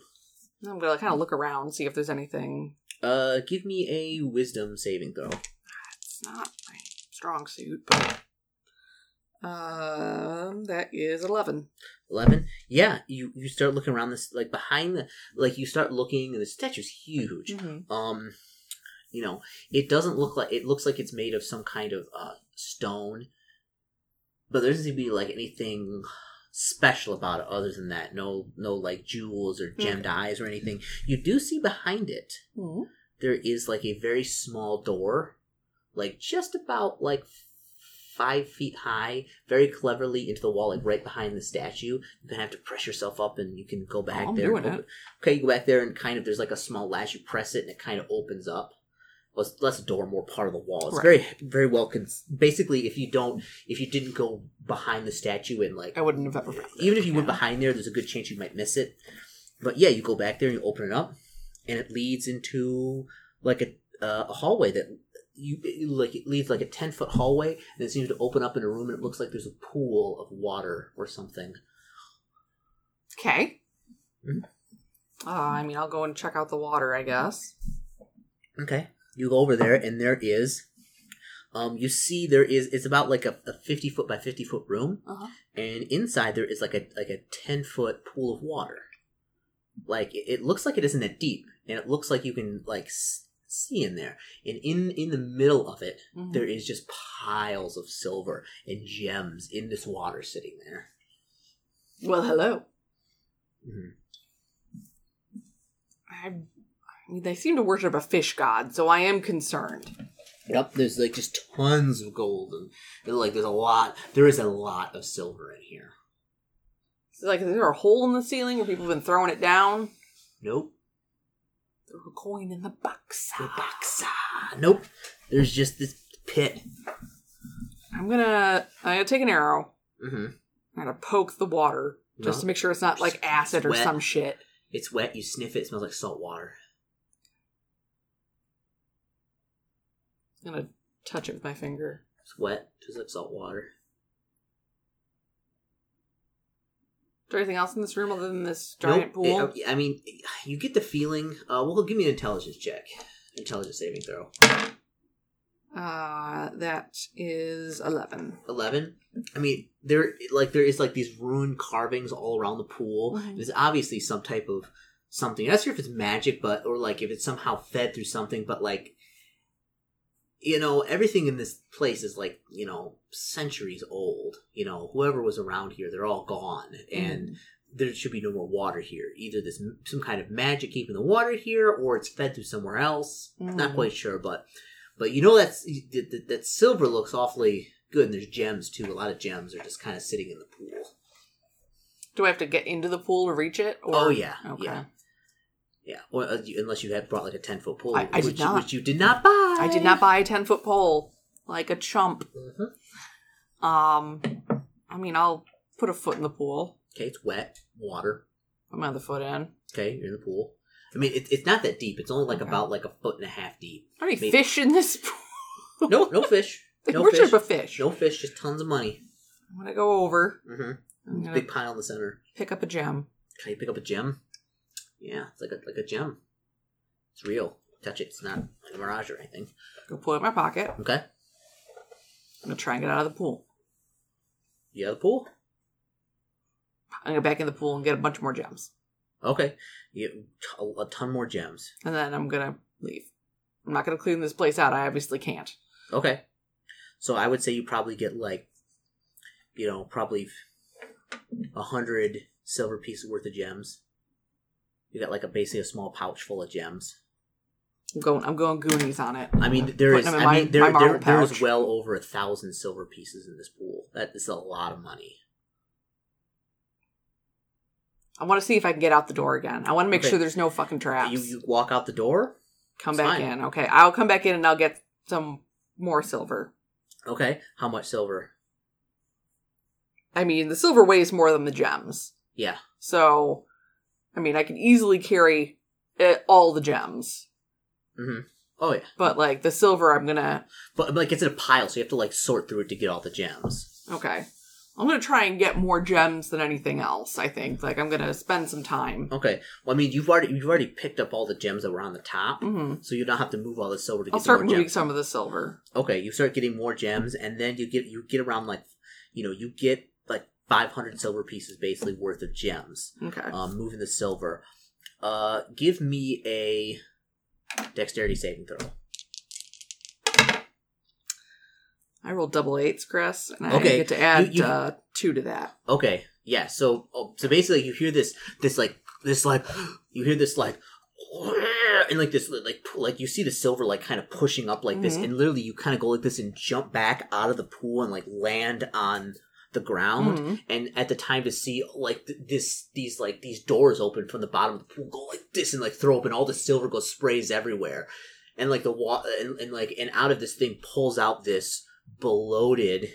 I'm gonna kind of look around, see if there's anything. Uh, give me a wisdom saving throw. It's not my strong suit, but um, that is eleven. 11 yeah you you start looking around this like behind the like you start looking and the statue's huge Mhm. um you know it doesn't look like it looks like it's made of some kind of uh stone but there doesn't seem to be like anything special about it other than that. No no like jewels or gemmed eyes or anything. You do see behind it Mhm. there is like a very small door like just about like five feet high very cleverly into the wall like right behind the statue. You kind of have to press yourself up and you can go back Oh, there okay you go back there and kind of there's like a small latch. You press it and it kind of opens up it's less a door more part of the wall it's Right. very very well cons- basically if you don't if you didn't go behind the statue and like I wouldn't have ever. found it. even if you went behind there, there's a good chance you might miss it. But yeah, you go back there and you open it up, and it leads into like a uh, a hallway that you it, like it leads like a ten foot hallway, and it seems to open up in a room, and it looks like there's a pool of water or something. Okay. Mhm. Uh, I mean, I'll go and check out the water, I guess. Okay, you go over there, and there is. Um, you see, there is. It's about like a, a fifty foot by fifty foot room, Uh-huh. and inside there is like a like a ten foot pool of water. Like it, it looks like it isn't that deep, and it looks like you can like s- see in there. And in in the middle of it, Mhm. there is just piles of silver and gems in this water sitting there. Well, hello. Mhm. I, they seem to worship a fish god, so I am concerned. Yep, there's like just tons of gold, and, and, like there's a lot. There is a lot of silver in here. Is, like, is there a hole in the ceiling where people have been throwing it down? Nope. Throw a coin in the box. The box. Nope. There's just this pit. I'm gonna. I'm gonna take an arrow. Mm-hmm. I'm gonna poke the water just to make sure it's not like acid or Wet. some shit. It's wet. You sniff it. It smells like salt water. I'm gonna touch it with my finger. It's wet. Just like salt water. Is there anything else in this room other than this giant Nope. pool? It- I mean, you get the feeling. Uh, well, give me an intelligence check. Intelligence saving throw. Uh, that is eleven. Eleven. I mean, there like there is like these rune carvings all around the pool. There's obviously some type of something. I'm not sure if it's magic, but or like if it's somehow fed through something. But like, you know, everything in this place is like you know centuries old. You know, whoever was around here, they're all gone, and there should be no more water here. Either there's some kind of magic keeping the water here, or it's fed through somewhere else. Not Mm. quite sure, but but you know that's that, that, that silver looks awfully good, and there's gems too. A lot of gems are just kind of sitting in the pool. Do I have to get into the pool to reach it? Or... Oh yeah, Okay. yeah, yeah. Well, uh, you- unless you had brought like a ten foot pole, I- I did which, not. which you did not buy. I did not buy a ten foot pole like a chump. Mhm. Um, I mean, I'll put a foot in the pool. Okay, it's wet water. Put my other foot in. Okay, you're in the pool. I mean, it, it's not that deep. It's only like Okay. about like a foot and a half deep. Are any Maybe- fish in this pool? No, no fish. *laughs* No worship fish. a fish. No fish. Just tons of money. I'm gonna go over. hmm I'm gonna Big pile in the center. pick up a gem. Can you pick up a gem? Yeah, it's like a like a gem. It's real. Touch it. It's not like a mirage or anything. Go pull it in my pocket. Okay. I'm gonna try and get out of the pool. You have a pool? I'm gonna go back in the pool and get a bunch more gems, Okay. You a ton more gems. and then I'm gonna leave. I'm not gonna clean this place out. I obviously can't. Okay. So I would say you probably get like, you know, probably a hundred silver pieces worth of gems. You got like a basically a small pouch full of gems. I'm going. I'm going Goonies on it. I mean, there is. I my- mean, there my there, there is well over a thousand silver pieces in this pool. That is a lot of money. I want to see if I can get out the door again. I want to make Okay. sure there's no fucking traps. You you walk out the door. come it's back fine. in. Okay, I'll come back in and I'll get some more silver. Okay. How much silver? I mean, the silver weighs more than the gems, Yeah. so I mean, I can easily carry uh, all the gems. Mm-hmm. Oh yeah. But like the silver, I'm gonna But, but like it's in a pile, so you have to like sort through it to get all the gems. okay. I'm gonna try and get more gems than anything else. I think. Like I'm gonna spend some time. Okay. Well, I mean, you've already you've already picked up all the gems that were on the top, hmm so you don't have to move all the silver to get more. I'll some start more moving gems. some of the silver. Okay, you start getting more gems, and then you get you get around like, you know, you get 500 silver pieces basically worth of gems. Okay. Um, moving the silver. Uh, give me a dexterity saving throw. I rolled double eights, Chris, and I Okay, get to add you- you- uh, two to that. Okay, yeah. So, oh, so basically, you hear this, this like, this like, *gasps* you hear this like, *laughs* and like this, like, like you see the silver like kind of pushing up like this, Mhm. and literally you kind of go like this and jump back out of the pool and like land on the ground. Mhm. And at the time to see like th- this, these like these doors open from the bottom of the pool, go like this and like throw open, all the silver goes sprays everywhere, and like the water and, and like and out of this thing pulls out this bloated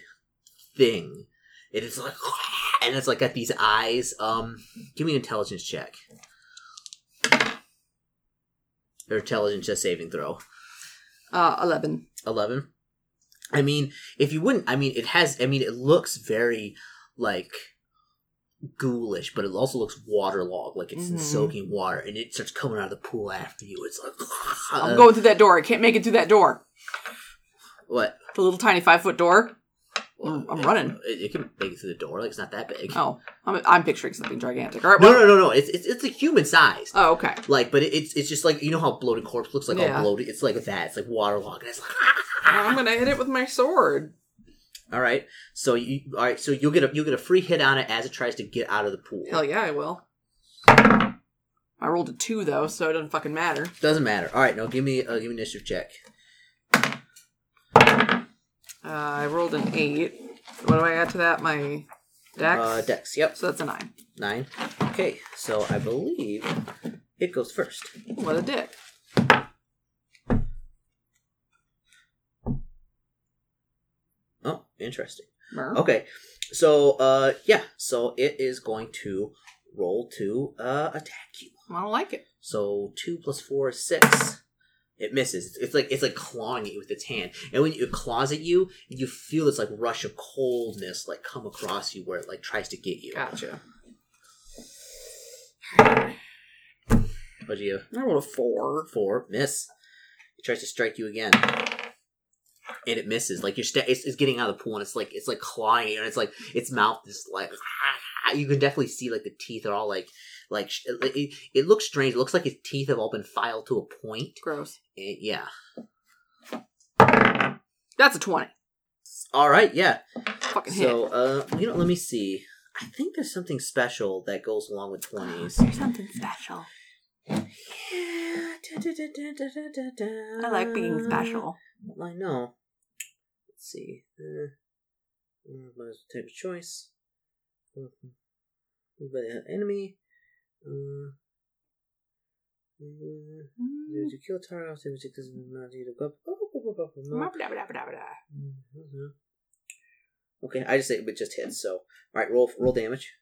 thing. It is like, *laughs* and it's like got these eyes. Um, give me an intelligence check. Or intelligence just saving throw. Uh, Eleven. 11 i mean if you wouldn't i mean it has i mean it looks very like ghoulish but it also looks waterlogged like it's Mhm. soaking water and it starts coming out of the pool after you it's like *laughs* I'm going through that door. I can't make it through that door. what The little tiny five foot door. I'm- I'm running. it, it can make it through the door like it's not that big Oh, I'm, I'm picturing something gigantic. All right. no well- no no no it's it's, it's a human size Oh, okay. like but it, it's it's just like you know how a bloated corpse looks like Yeah. all bloated it's like that it's like waterlogged and it's like *laughs* I'm gonna hit it with my sword. all right so you all right so you'll get a you'll get a free hit on it as it tries to get out of the pool Hell yeah, I will. I rolled a two though, so it doesn't fucking matter. Doesn't matter. All right, now give me uh, give me an initiative check. Uh, I rolled an eight. What do I add to that? My dex. Uh, Dex. Yep, So that's a nine. nine. Okay, so I believe it goes first. What a dick. Oh, interesting. Okay, so uh, yeah, so it is going to roll to uh attack you. I don't like it. So two plus four is six. It misses. It's like it's like clawing you with its hand, and when it claws at you, you feel this like rush of coldness like come across you where it like tries to get you. Gotcha. But you I rolled a four. four miss. It tries to strike you again, and it misses. Like you're sta- it's, it's getting out of the pool, and it's like it's like clawing and it's like its mouth is like *laughs* you can definitely see like the teeth are all like like it, it, it looks strange. It looks like its teeth have all been filed to a point. Gross. And yeah. That's a twenty. All right. Yeah. Fucking hit. So uh, you know, let me see. I think there's something special that goes along with twenties. There's something special. Yeah. I like being special. I know. Let's see. Uh, uh, type of choice. Mhm. Uh, enemy. Uh, uh, Mm. to kill target, I'll say which does not need to go. Okay, I just say it just hits. So, all right, roll roll damage.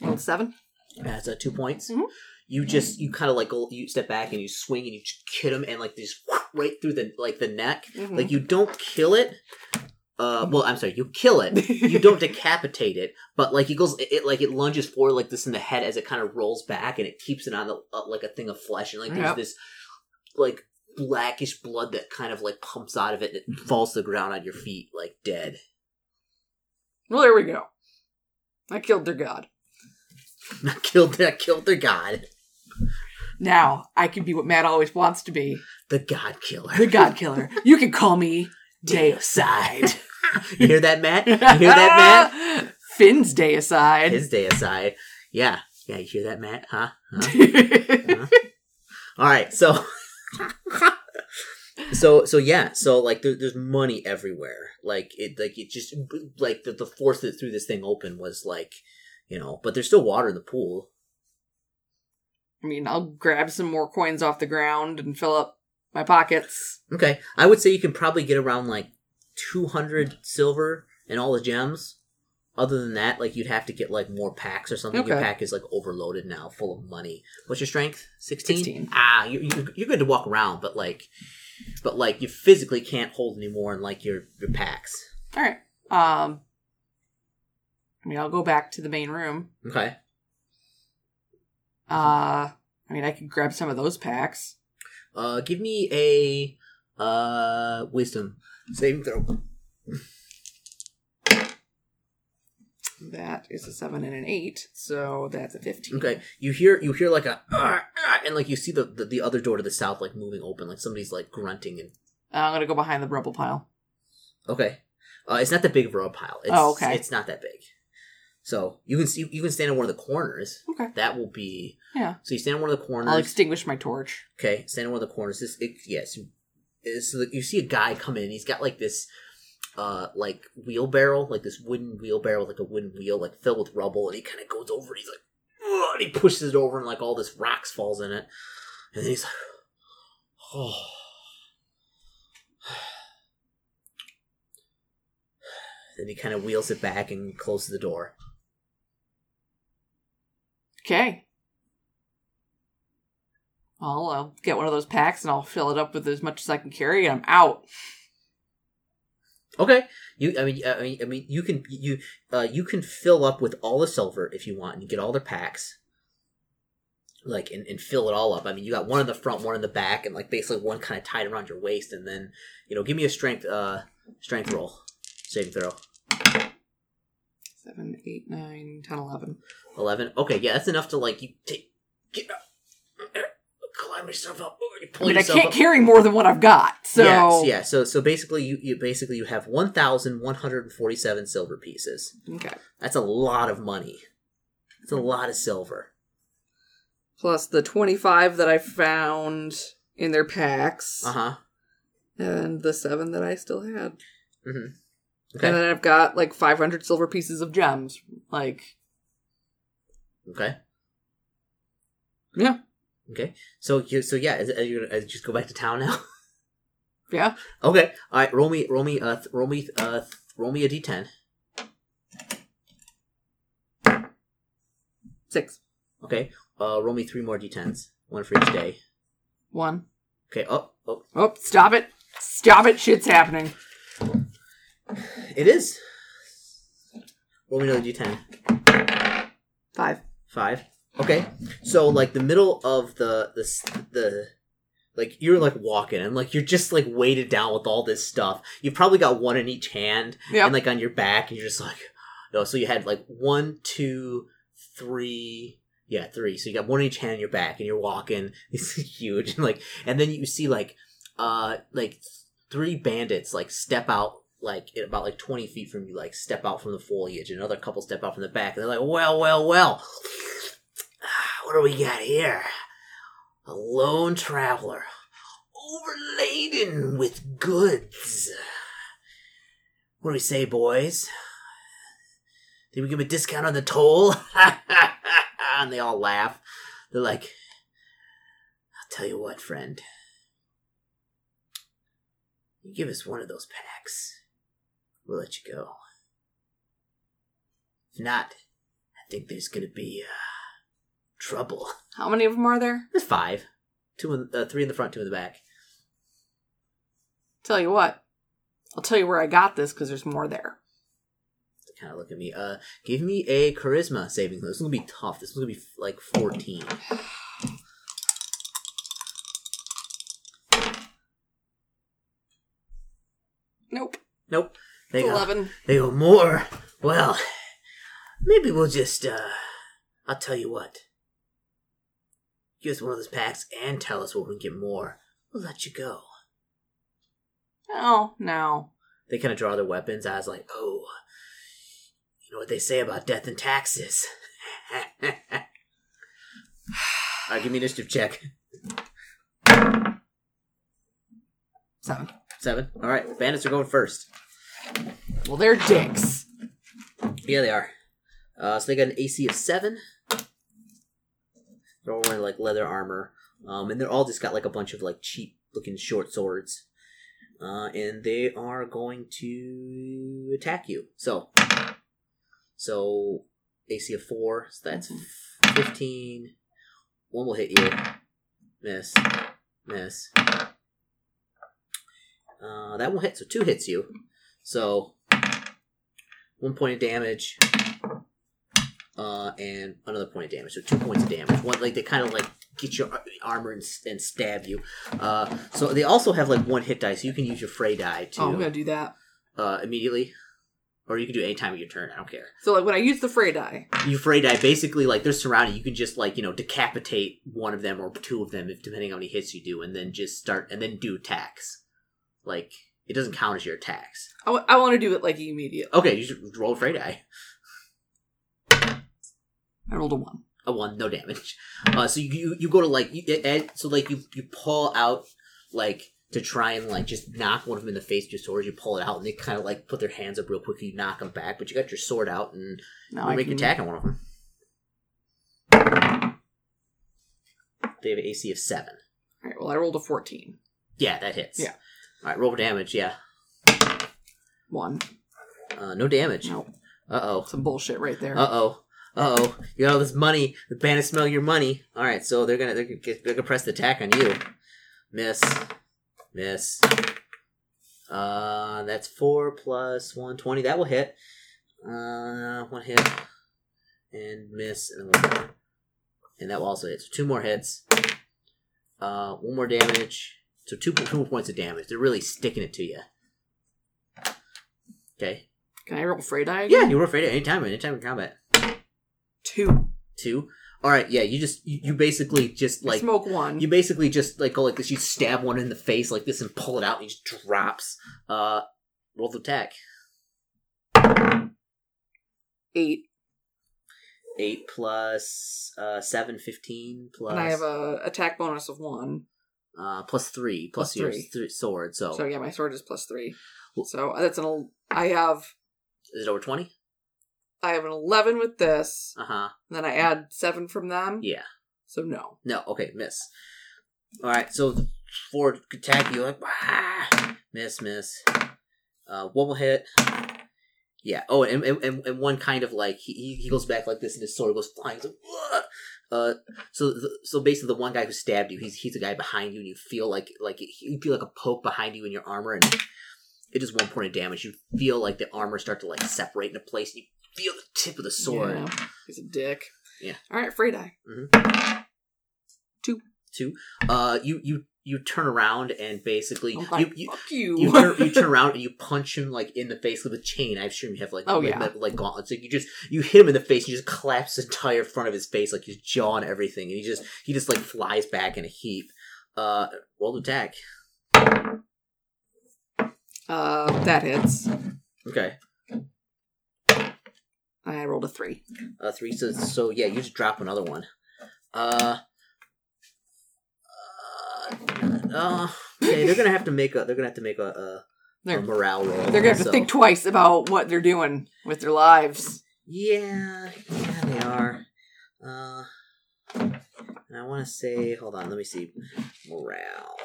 Roll seven. That's uh, two points. Mhm. You just you kind of like you step back and you swing and you just hit him and like just right through the like the neck. Mhm. Like you don't kill it. Uh, well, I'm sorry, you kill it. *laughs* You don't decapitate it, but like it goes, it, it like it lunges forward like this in the head as it kind of rolls back, and it keeps it on the, uh, like a thing of flesh, and like there's Yep. this like blackish blood that kind of like pumps out of it, and it falls to the ground on your feet like dead. Well, there we go. I killed their god. *laughs* I killed, I killed their god, Now I can be what Matt always wants to be the god killer. the god killer. You can call me Deicide. *laughs* you hear that, Matt? You hear that, Matt? *laughs* Finn's Deicide. His day aside. Yeah. Yeah, you hear that, Matt? Huh? Huh? *laughs* All right, so so so yeah, so like there, there's money everywhere. Like it like it just like the, the force that threw this thing open was like, you know, but there's still water in the pool. I mean, I'll grab some more coins off the ground and fill up my pockets. Okay, I would say you can probably get around like 200 silver and all the gems. Other than that, like you'd have to get like more packs or something. Your pack is like overloaded now, full of money. What's your strength? 16? 16. Ah, you, you, you're good to walk around, but like, but like you physically can't hold any more in like your your packs. All right. Um, I mean, I'll go back to the main room. Okay. Uh, I mean, I could grab some of those packs. Uh, give me a uh wisdom saving throw. That is a seven and an eight, so that's a fifteen. Okay, you hear you hear like a "Ah, *clears throat* ah," and like you see the, the the other door to the south like moving open, like somebody's like grunting and I'm gonna go behind the rubble pile. okay. Uh, it's not that big of a rub pile. It's, Oh, okay. It's not that big. So you can see you can stand in one of the corners. Okay. That will be Yeah. so you stand in one of the corners. I'll extinguish my torch. Okay, stand in one of the corners. This, it, yes, so you see a guy come in. He's got like this, uh, like wheelbarrow, like this wooden wheelbarrow, like a wooden wheel, like filled with rubble, and he kind of goes over. And he's like, and he pushes it over, and like all this rocks falls in it, and then he's like, oh. *sighs* Then he kind of wheels it back and closes the door. Okay. Well, I'll get one of those packs and I'll fill it up with as much as I can carry, and I'm out. Okay, you. I mean, I mean, I mean, you can you uh you can fill up with all the silver if you want, and get all their packs. Like and, and fill it all up. I mean, you got one in the front, one in the back, and like basically one kind of tied around your waist, and then you know, give me a strength uh strength roll, saving throw. Seven, eight, nine, ten, eleven. Eleven. Okay, yeah, that's enough to like you take get up, climb yourself up, you I mean, I can't up. carry more than what I've got, so Yes, yeah. So so basically, you, you basically you have one thousand one hundred and forty seven silver pieces. okay. That's a lot of money. It's a lot of silver. Plus the twenty-five that I found in their packs, Uh huh. and the seven that I still had, hmm Okay. and then I've got like five hundred silver pieces of gems. Like, okay. yeah, Okay. So you so yeah, is, are you gonna uh, just go back to town now? *laughs* yeah. okay. All right. Roll me. Roll me. Uh. th- roll me. Uh. th- roll me a d10. Six, Okay. Uh. Roll me three more d10s. One for each day. one. Okay. Oh. Oh. Oh, stop it! Stop it! Shit's happening. It is. Roll me another d10. Five. Five. Okay. So like the middle of the the the like you're like walking and like you're just like weighted down with all this stuff. You've probably got one in each hand Yep. and like on your back and you're just like *sighs* no, so you had like one, two, three yeah, three. So you got one in each hand in your back and you're walking. *laughs* It's huge. And like and then you see like uh like three bandits like step out like about like 20 feet from you like step out from the foliage and another couple step out from the back and they're like well well well *sighs* what do we got here? A lone traveler overladen with goods. What do we say boys? Did we give a discount on the toll? *laughs* And they all laugh. They're like i'll tell you what friend. You give us one of those packs, we'll let you go. If not, I think there's gonna be uh, trouble. How many of them are there? There's five, two in uh, three in the front, two in the back. Tell you what, I'll tell you where I got this because there's more there. Kind of look at me. Uh, give me a charisma saving throw. This is gonna be tough. This is gonna be like fourteen. Nope. Nope. They go. Eleven. They go more. Well, maybe we'll just. uh I'll tell you what. Give us one of those packs and tell us where we can get more. We'll let you go. Oh no. They kind of draw their weapons. I was like, oh, you know what they say about death and taxes. *laughs* All right, give me initiative check. Seven. Seven. All right, bandits are going first. Well, they're dicks. Yeah, they are. Uh, so they got an AC of seven. They're all wearing like leather armor, um, and they're all just got like a bunch of like cheap looking short swords. Uh, and they are going to attack you. So, so AC of four. So that's fifteen. One will hit you. Miss. Miss. Uh, that won't hit. So two hits you. So one point of damage, uh, and another point of damage. So two points of damage. One like they kind of like get your armor and, and stab you. Uh, so they also have like one hit die, so you can use your fray die to Oh, I'm gonna do that. uh, immediately, or you can do it any time of your turn. I don't care. So like when I use the fray die, You fray die basically like they're surrounded. You can just like you know decapitate one of them or two of them, if depending on how many hits you do, and then just start and then do attacks. Like it doesn't count as your attacks. I, w- I want to do it like immediate. Okay, you just roll a fray die. I rolled a one. a one, no damage. Uh, so you, you you go to like you, and so like you you pull out like to try and like just knock one of them in the face with your sword. You pull it out, and they kind of like put their hands up real quick. You knock them back, but you got your sword out, and Now you make an attack on one of them. They have an AC of seven. All right. Well, I rolled a fourteen. Yeah, that hits. Yeah. All right, roll for damage. Yeah, One. uh, no damage. No, Uh oh. some bullshit right there. Uh oh. Uh oh. You got all this money. The bandits smell your money. All right, so they're gonna they're gonna, get, they're gonna press the attack on you. Miss. Miss. Uh, that's four plus one twenty. That will hit. Uh, one hit and miss, and one and that will also hit. So two more hits. Uh, one more damage. So two two more points of damage. They're really sticking it to you. Okay. Can I roll fray die? Yeah, Again? you were afraid of anytime, anytime in combat. Two. Two. All right. Yeah, you just you, you basically just like smoke one. you basically just like go like this. You stab one in the face like this and pull it out, and he just drops. Uh, roll the attack. Eight. Eight plus uh seven, fifteen plus. And I have a attack bonus of one. Uh plus three plus, Plus your three. th- sword. So, So yeah, my sword is plus three. So that's an. el- I have. is it over twenty? I have an eleven with this. Uh huh. Then I add seven from them. Yeah. So no. No. Okay. Miss. All right. So the four attack you like ah, miss miss. Uh, one will hit. Yeah. Oh, and and, and, one kind of like he, he goes back like this, and his sword goes flying. So, uh, so the- so basically, the one guy who stabbed you, he's he's the guy behind you, and you feel like like you feel like a poke behind you in your armor, and it is one point of damage. You feel like the armor start to like separate into place. And you feel the tip of the sword. Yeah, he's a dick. Yeah. All right, fray die. Two. Two. Uh, you you you turn around and basically you, you fuck you. you turn, you turn *laughs* around and you punch him like in the face with a chain. I assume you have like Oh, like, yeah. like, like gauntlets. Like you just you hit him in the face and you just collapse the entire front of his face, like his jaw and everything, and he just he just like flies back in a heap. Uh, roll to attack. uh, that hits. Okay, I rolled a three. uh, three. So so yeah, you just drop another one. Uh. Uh, uh, okay, they're gonna have to make a. They're gonna have to make a, a, a morale roll. they're gonna have to think twice about what they're doing with their lives. Yeah, yeah, they are. Uh, and I want to say, hold on, let me see. Morale.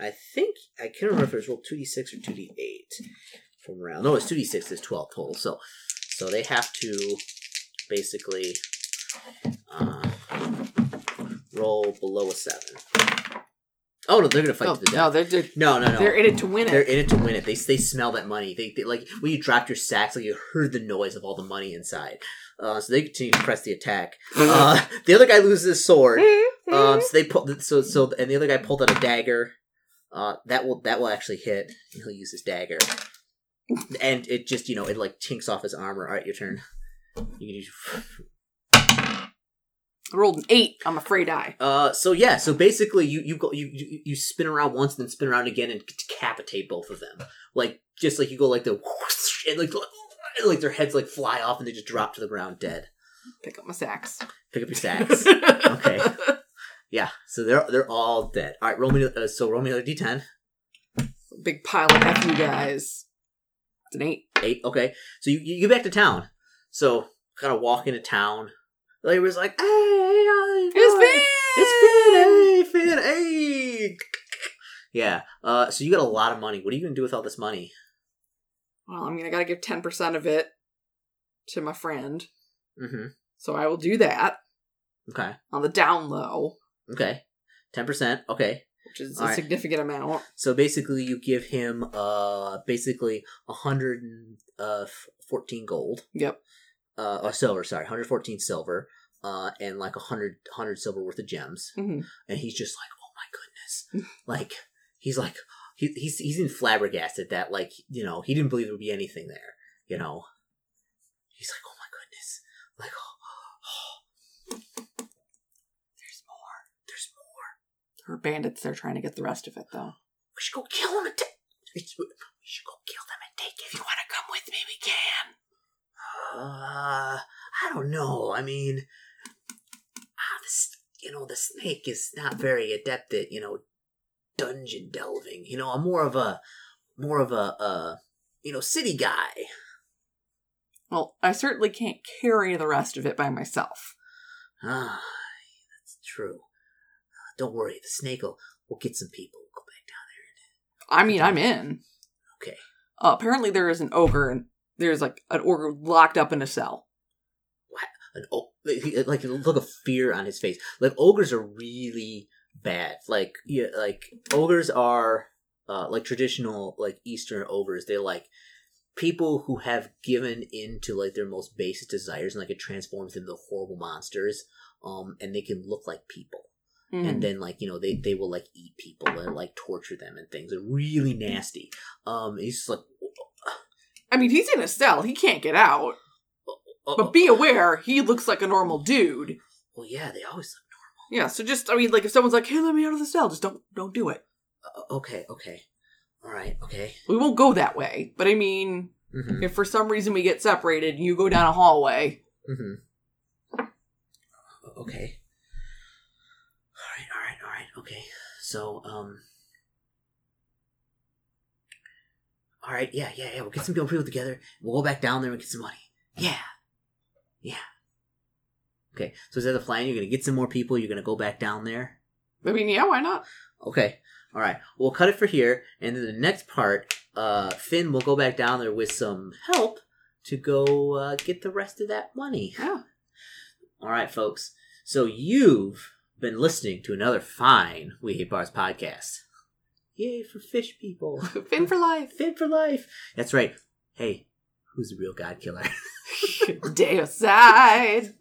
I think I can't remember if it was roll two d six or two d eight for morale. No, it's two d six. It's twelve total. So, so they have to basically uh, roll below a seven. Oh no, they're gonna fight Oh, to the death. no, they're, they're No, no, no. they're in it to win it. They're in it to win it. They they smell that money. They, they like when you dropped your sacks, like you heard the noise of all the money inside. Uh, so they continue to press the attack. *laughs* Uh, the other guy loses his sword. *laughs* Um, so they pull. So so and the other guy pulled out a dagger. Uh, that will that will actually hit. He'll use his dagger, and it just you know it like tinks off his armor. All right, your turn. You can use. I rolled an eight. I'm afraid I. Uh, so yeah, so basically you you go you, you you spin around once, and then spin around again, and decapitate both of them. Like just like you go like the *laughs* and like and, like their heads like fly off and they just drop to the ground dead. Pick up my sacks. Pick up your *laughs* sacks. okay. Yeah, so they're they're all dead. All right, roll me. Uh, so roll me another d10. Big pile of F you guys. It's an eight. Eight. Okay, so you you get back to town. So kind of walk into town. It was like, hey, hey, It's Finn! It's Finn, hey, Finn, hey. Yeah. Uh, so you got a lot of money. What are you gonna do with all this money? Well, I mean, I gotta give 10% of it to my friend. Mm-hmm. So I will do that Okay. on the down low, Okay. Ten percent. Okay. which is All a right. significant amount. So basically, you give him uh basically a hundred and uh, 14 gold. Yep. Uh, or silver, sorry, 114 silver, uh, and like 100, 100 silver worth of gems. hmm And he's just like, oh my goodness. like, he's like, he, he's, he's in flabbergasted that, like, you know, he didn't believe there would be anything there, you know. He's like, oh my goodness. Like, oh, *gasps* There's more. there's more. Her bandits, they're trying to get the rest of it, though. We should go kill him and take. We should go kill them and take If you want to come with me, we can. Uh, I don't know. I mean, ah, this you know the snake is not very adept at you know dungeon delving. You know, I'm more of a more of a uh you know city guy. Well, I certainly can't carry the rest of it by myself. Ah, that's true. Uh, don't worry, the snake will will get some people. We'll go back down there. I mean, I'm in. Okay. Uh, apparently, there is an ogre, and there's like an ogre locked up in a cell. an o- like look of fear on his face. Like ogres are really bad. Like yeah, like ogres are uh, like traditional like Eastern ogres. They're like people who have given in to like their most basic desires and like it transforms them into horrible monsters. Um, and they can look like people. Mhm. And then like you know they they will like eat people and like torture them and things. They're really nasty. Um, he's just like. I mean, he's in a cell. He can't get out. Oh, But be aware, he looks like a normal dude. well, yeah, they always look normal. Yeah, so just I mean, like if someone's like, "Hey, let me out of the cell," just don't don't do it. uh, okay, okay, all right, okay. We won't go that way. But I mean, hmm if for some reason we get separated and you go down a hallway, Mm-hmm. Okay. All right, all right, all right. Okay. So, um. All right, yeah, yeah, yeah. We'll get some people together. We'll go back down there and get some money. Yeah, yeah. Okay, so is that the plan? You're gonna get some more people. You're gonna go back down there. I mean, yeah, why not? Okay. All right. We'll cut it for here, and then the next part, uh, Finn will go back down there with some help to go uh, get the rest of that money. Yeah. All right, folks. So you've been listening to another fine We Hate Bars podcast. Yay for fish people. *laughs* Finn for life. Fit for life. That's right. Hey, who's the real God killer? *laughs* Deicide.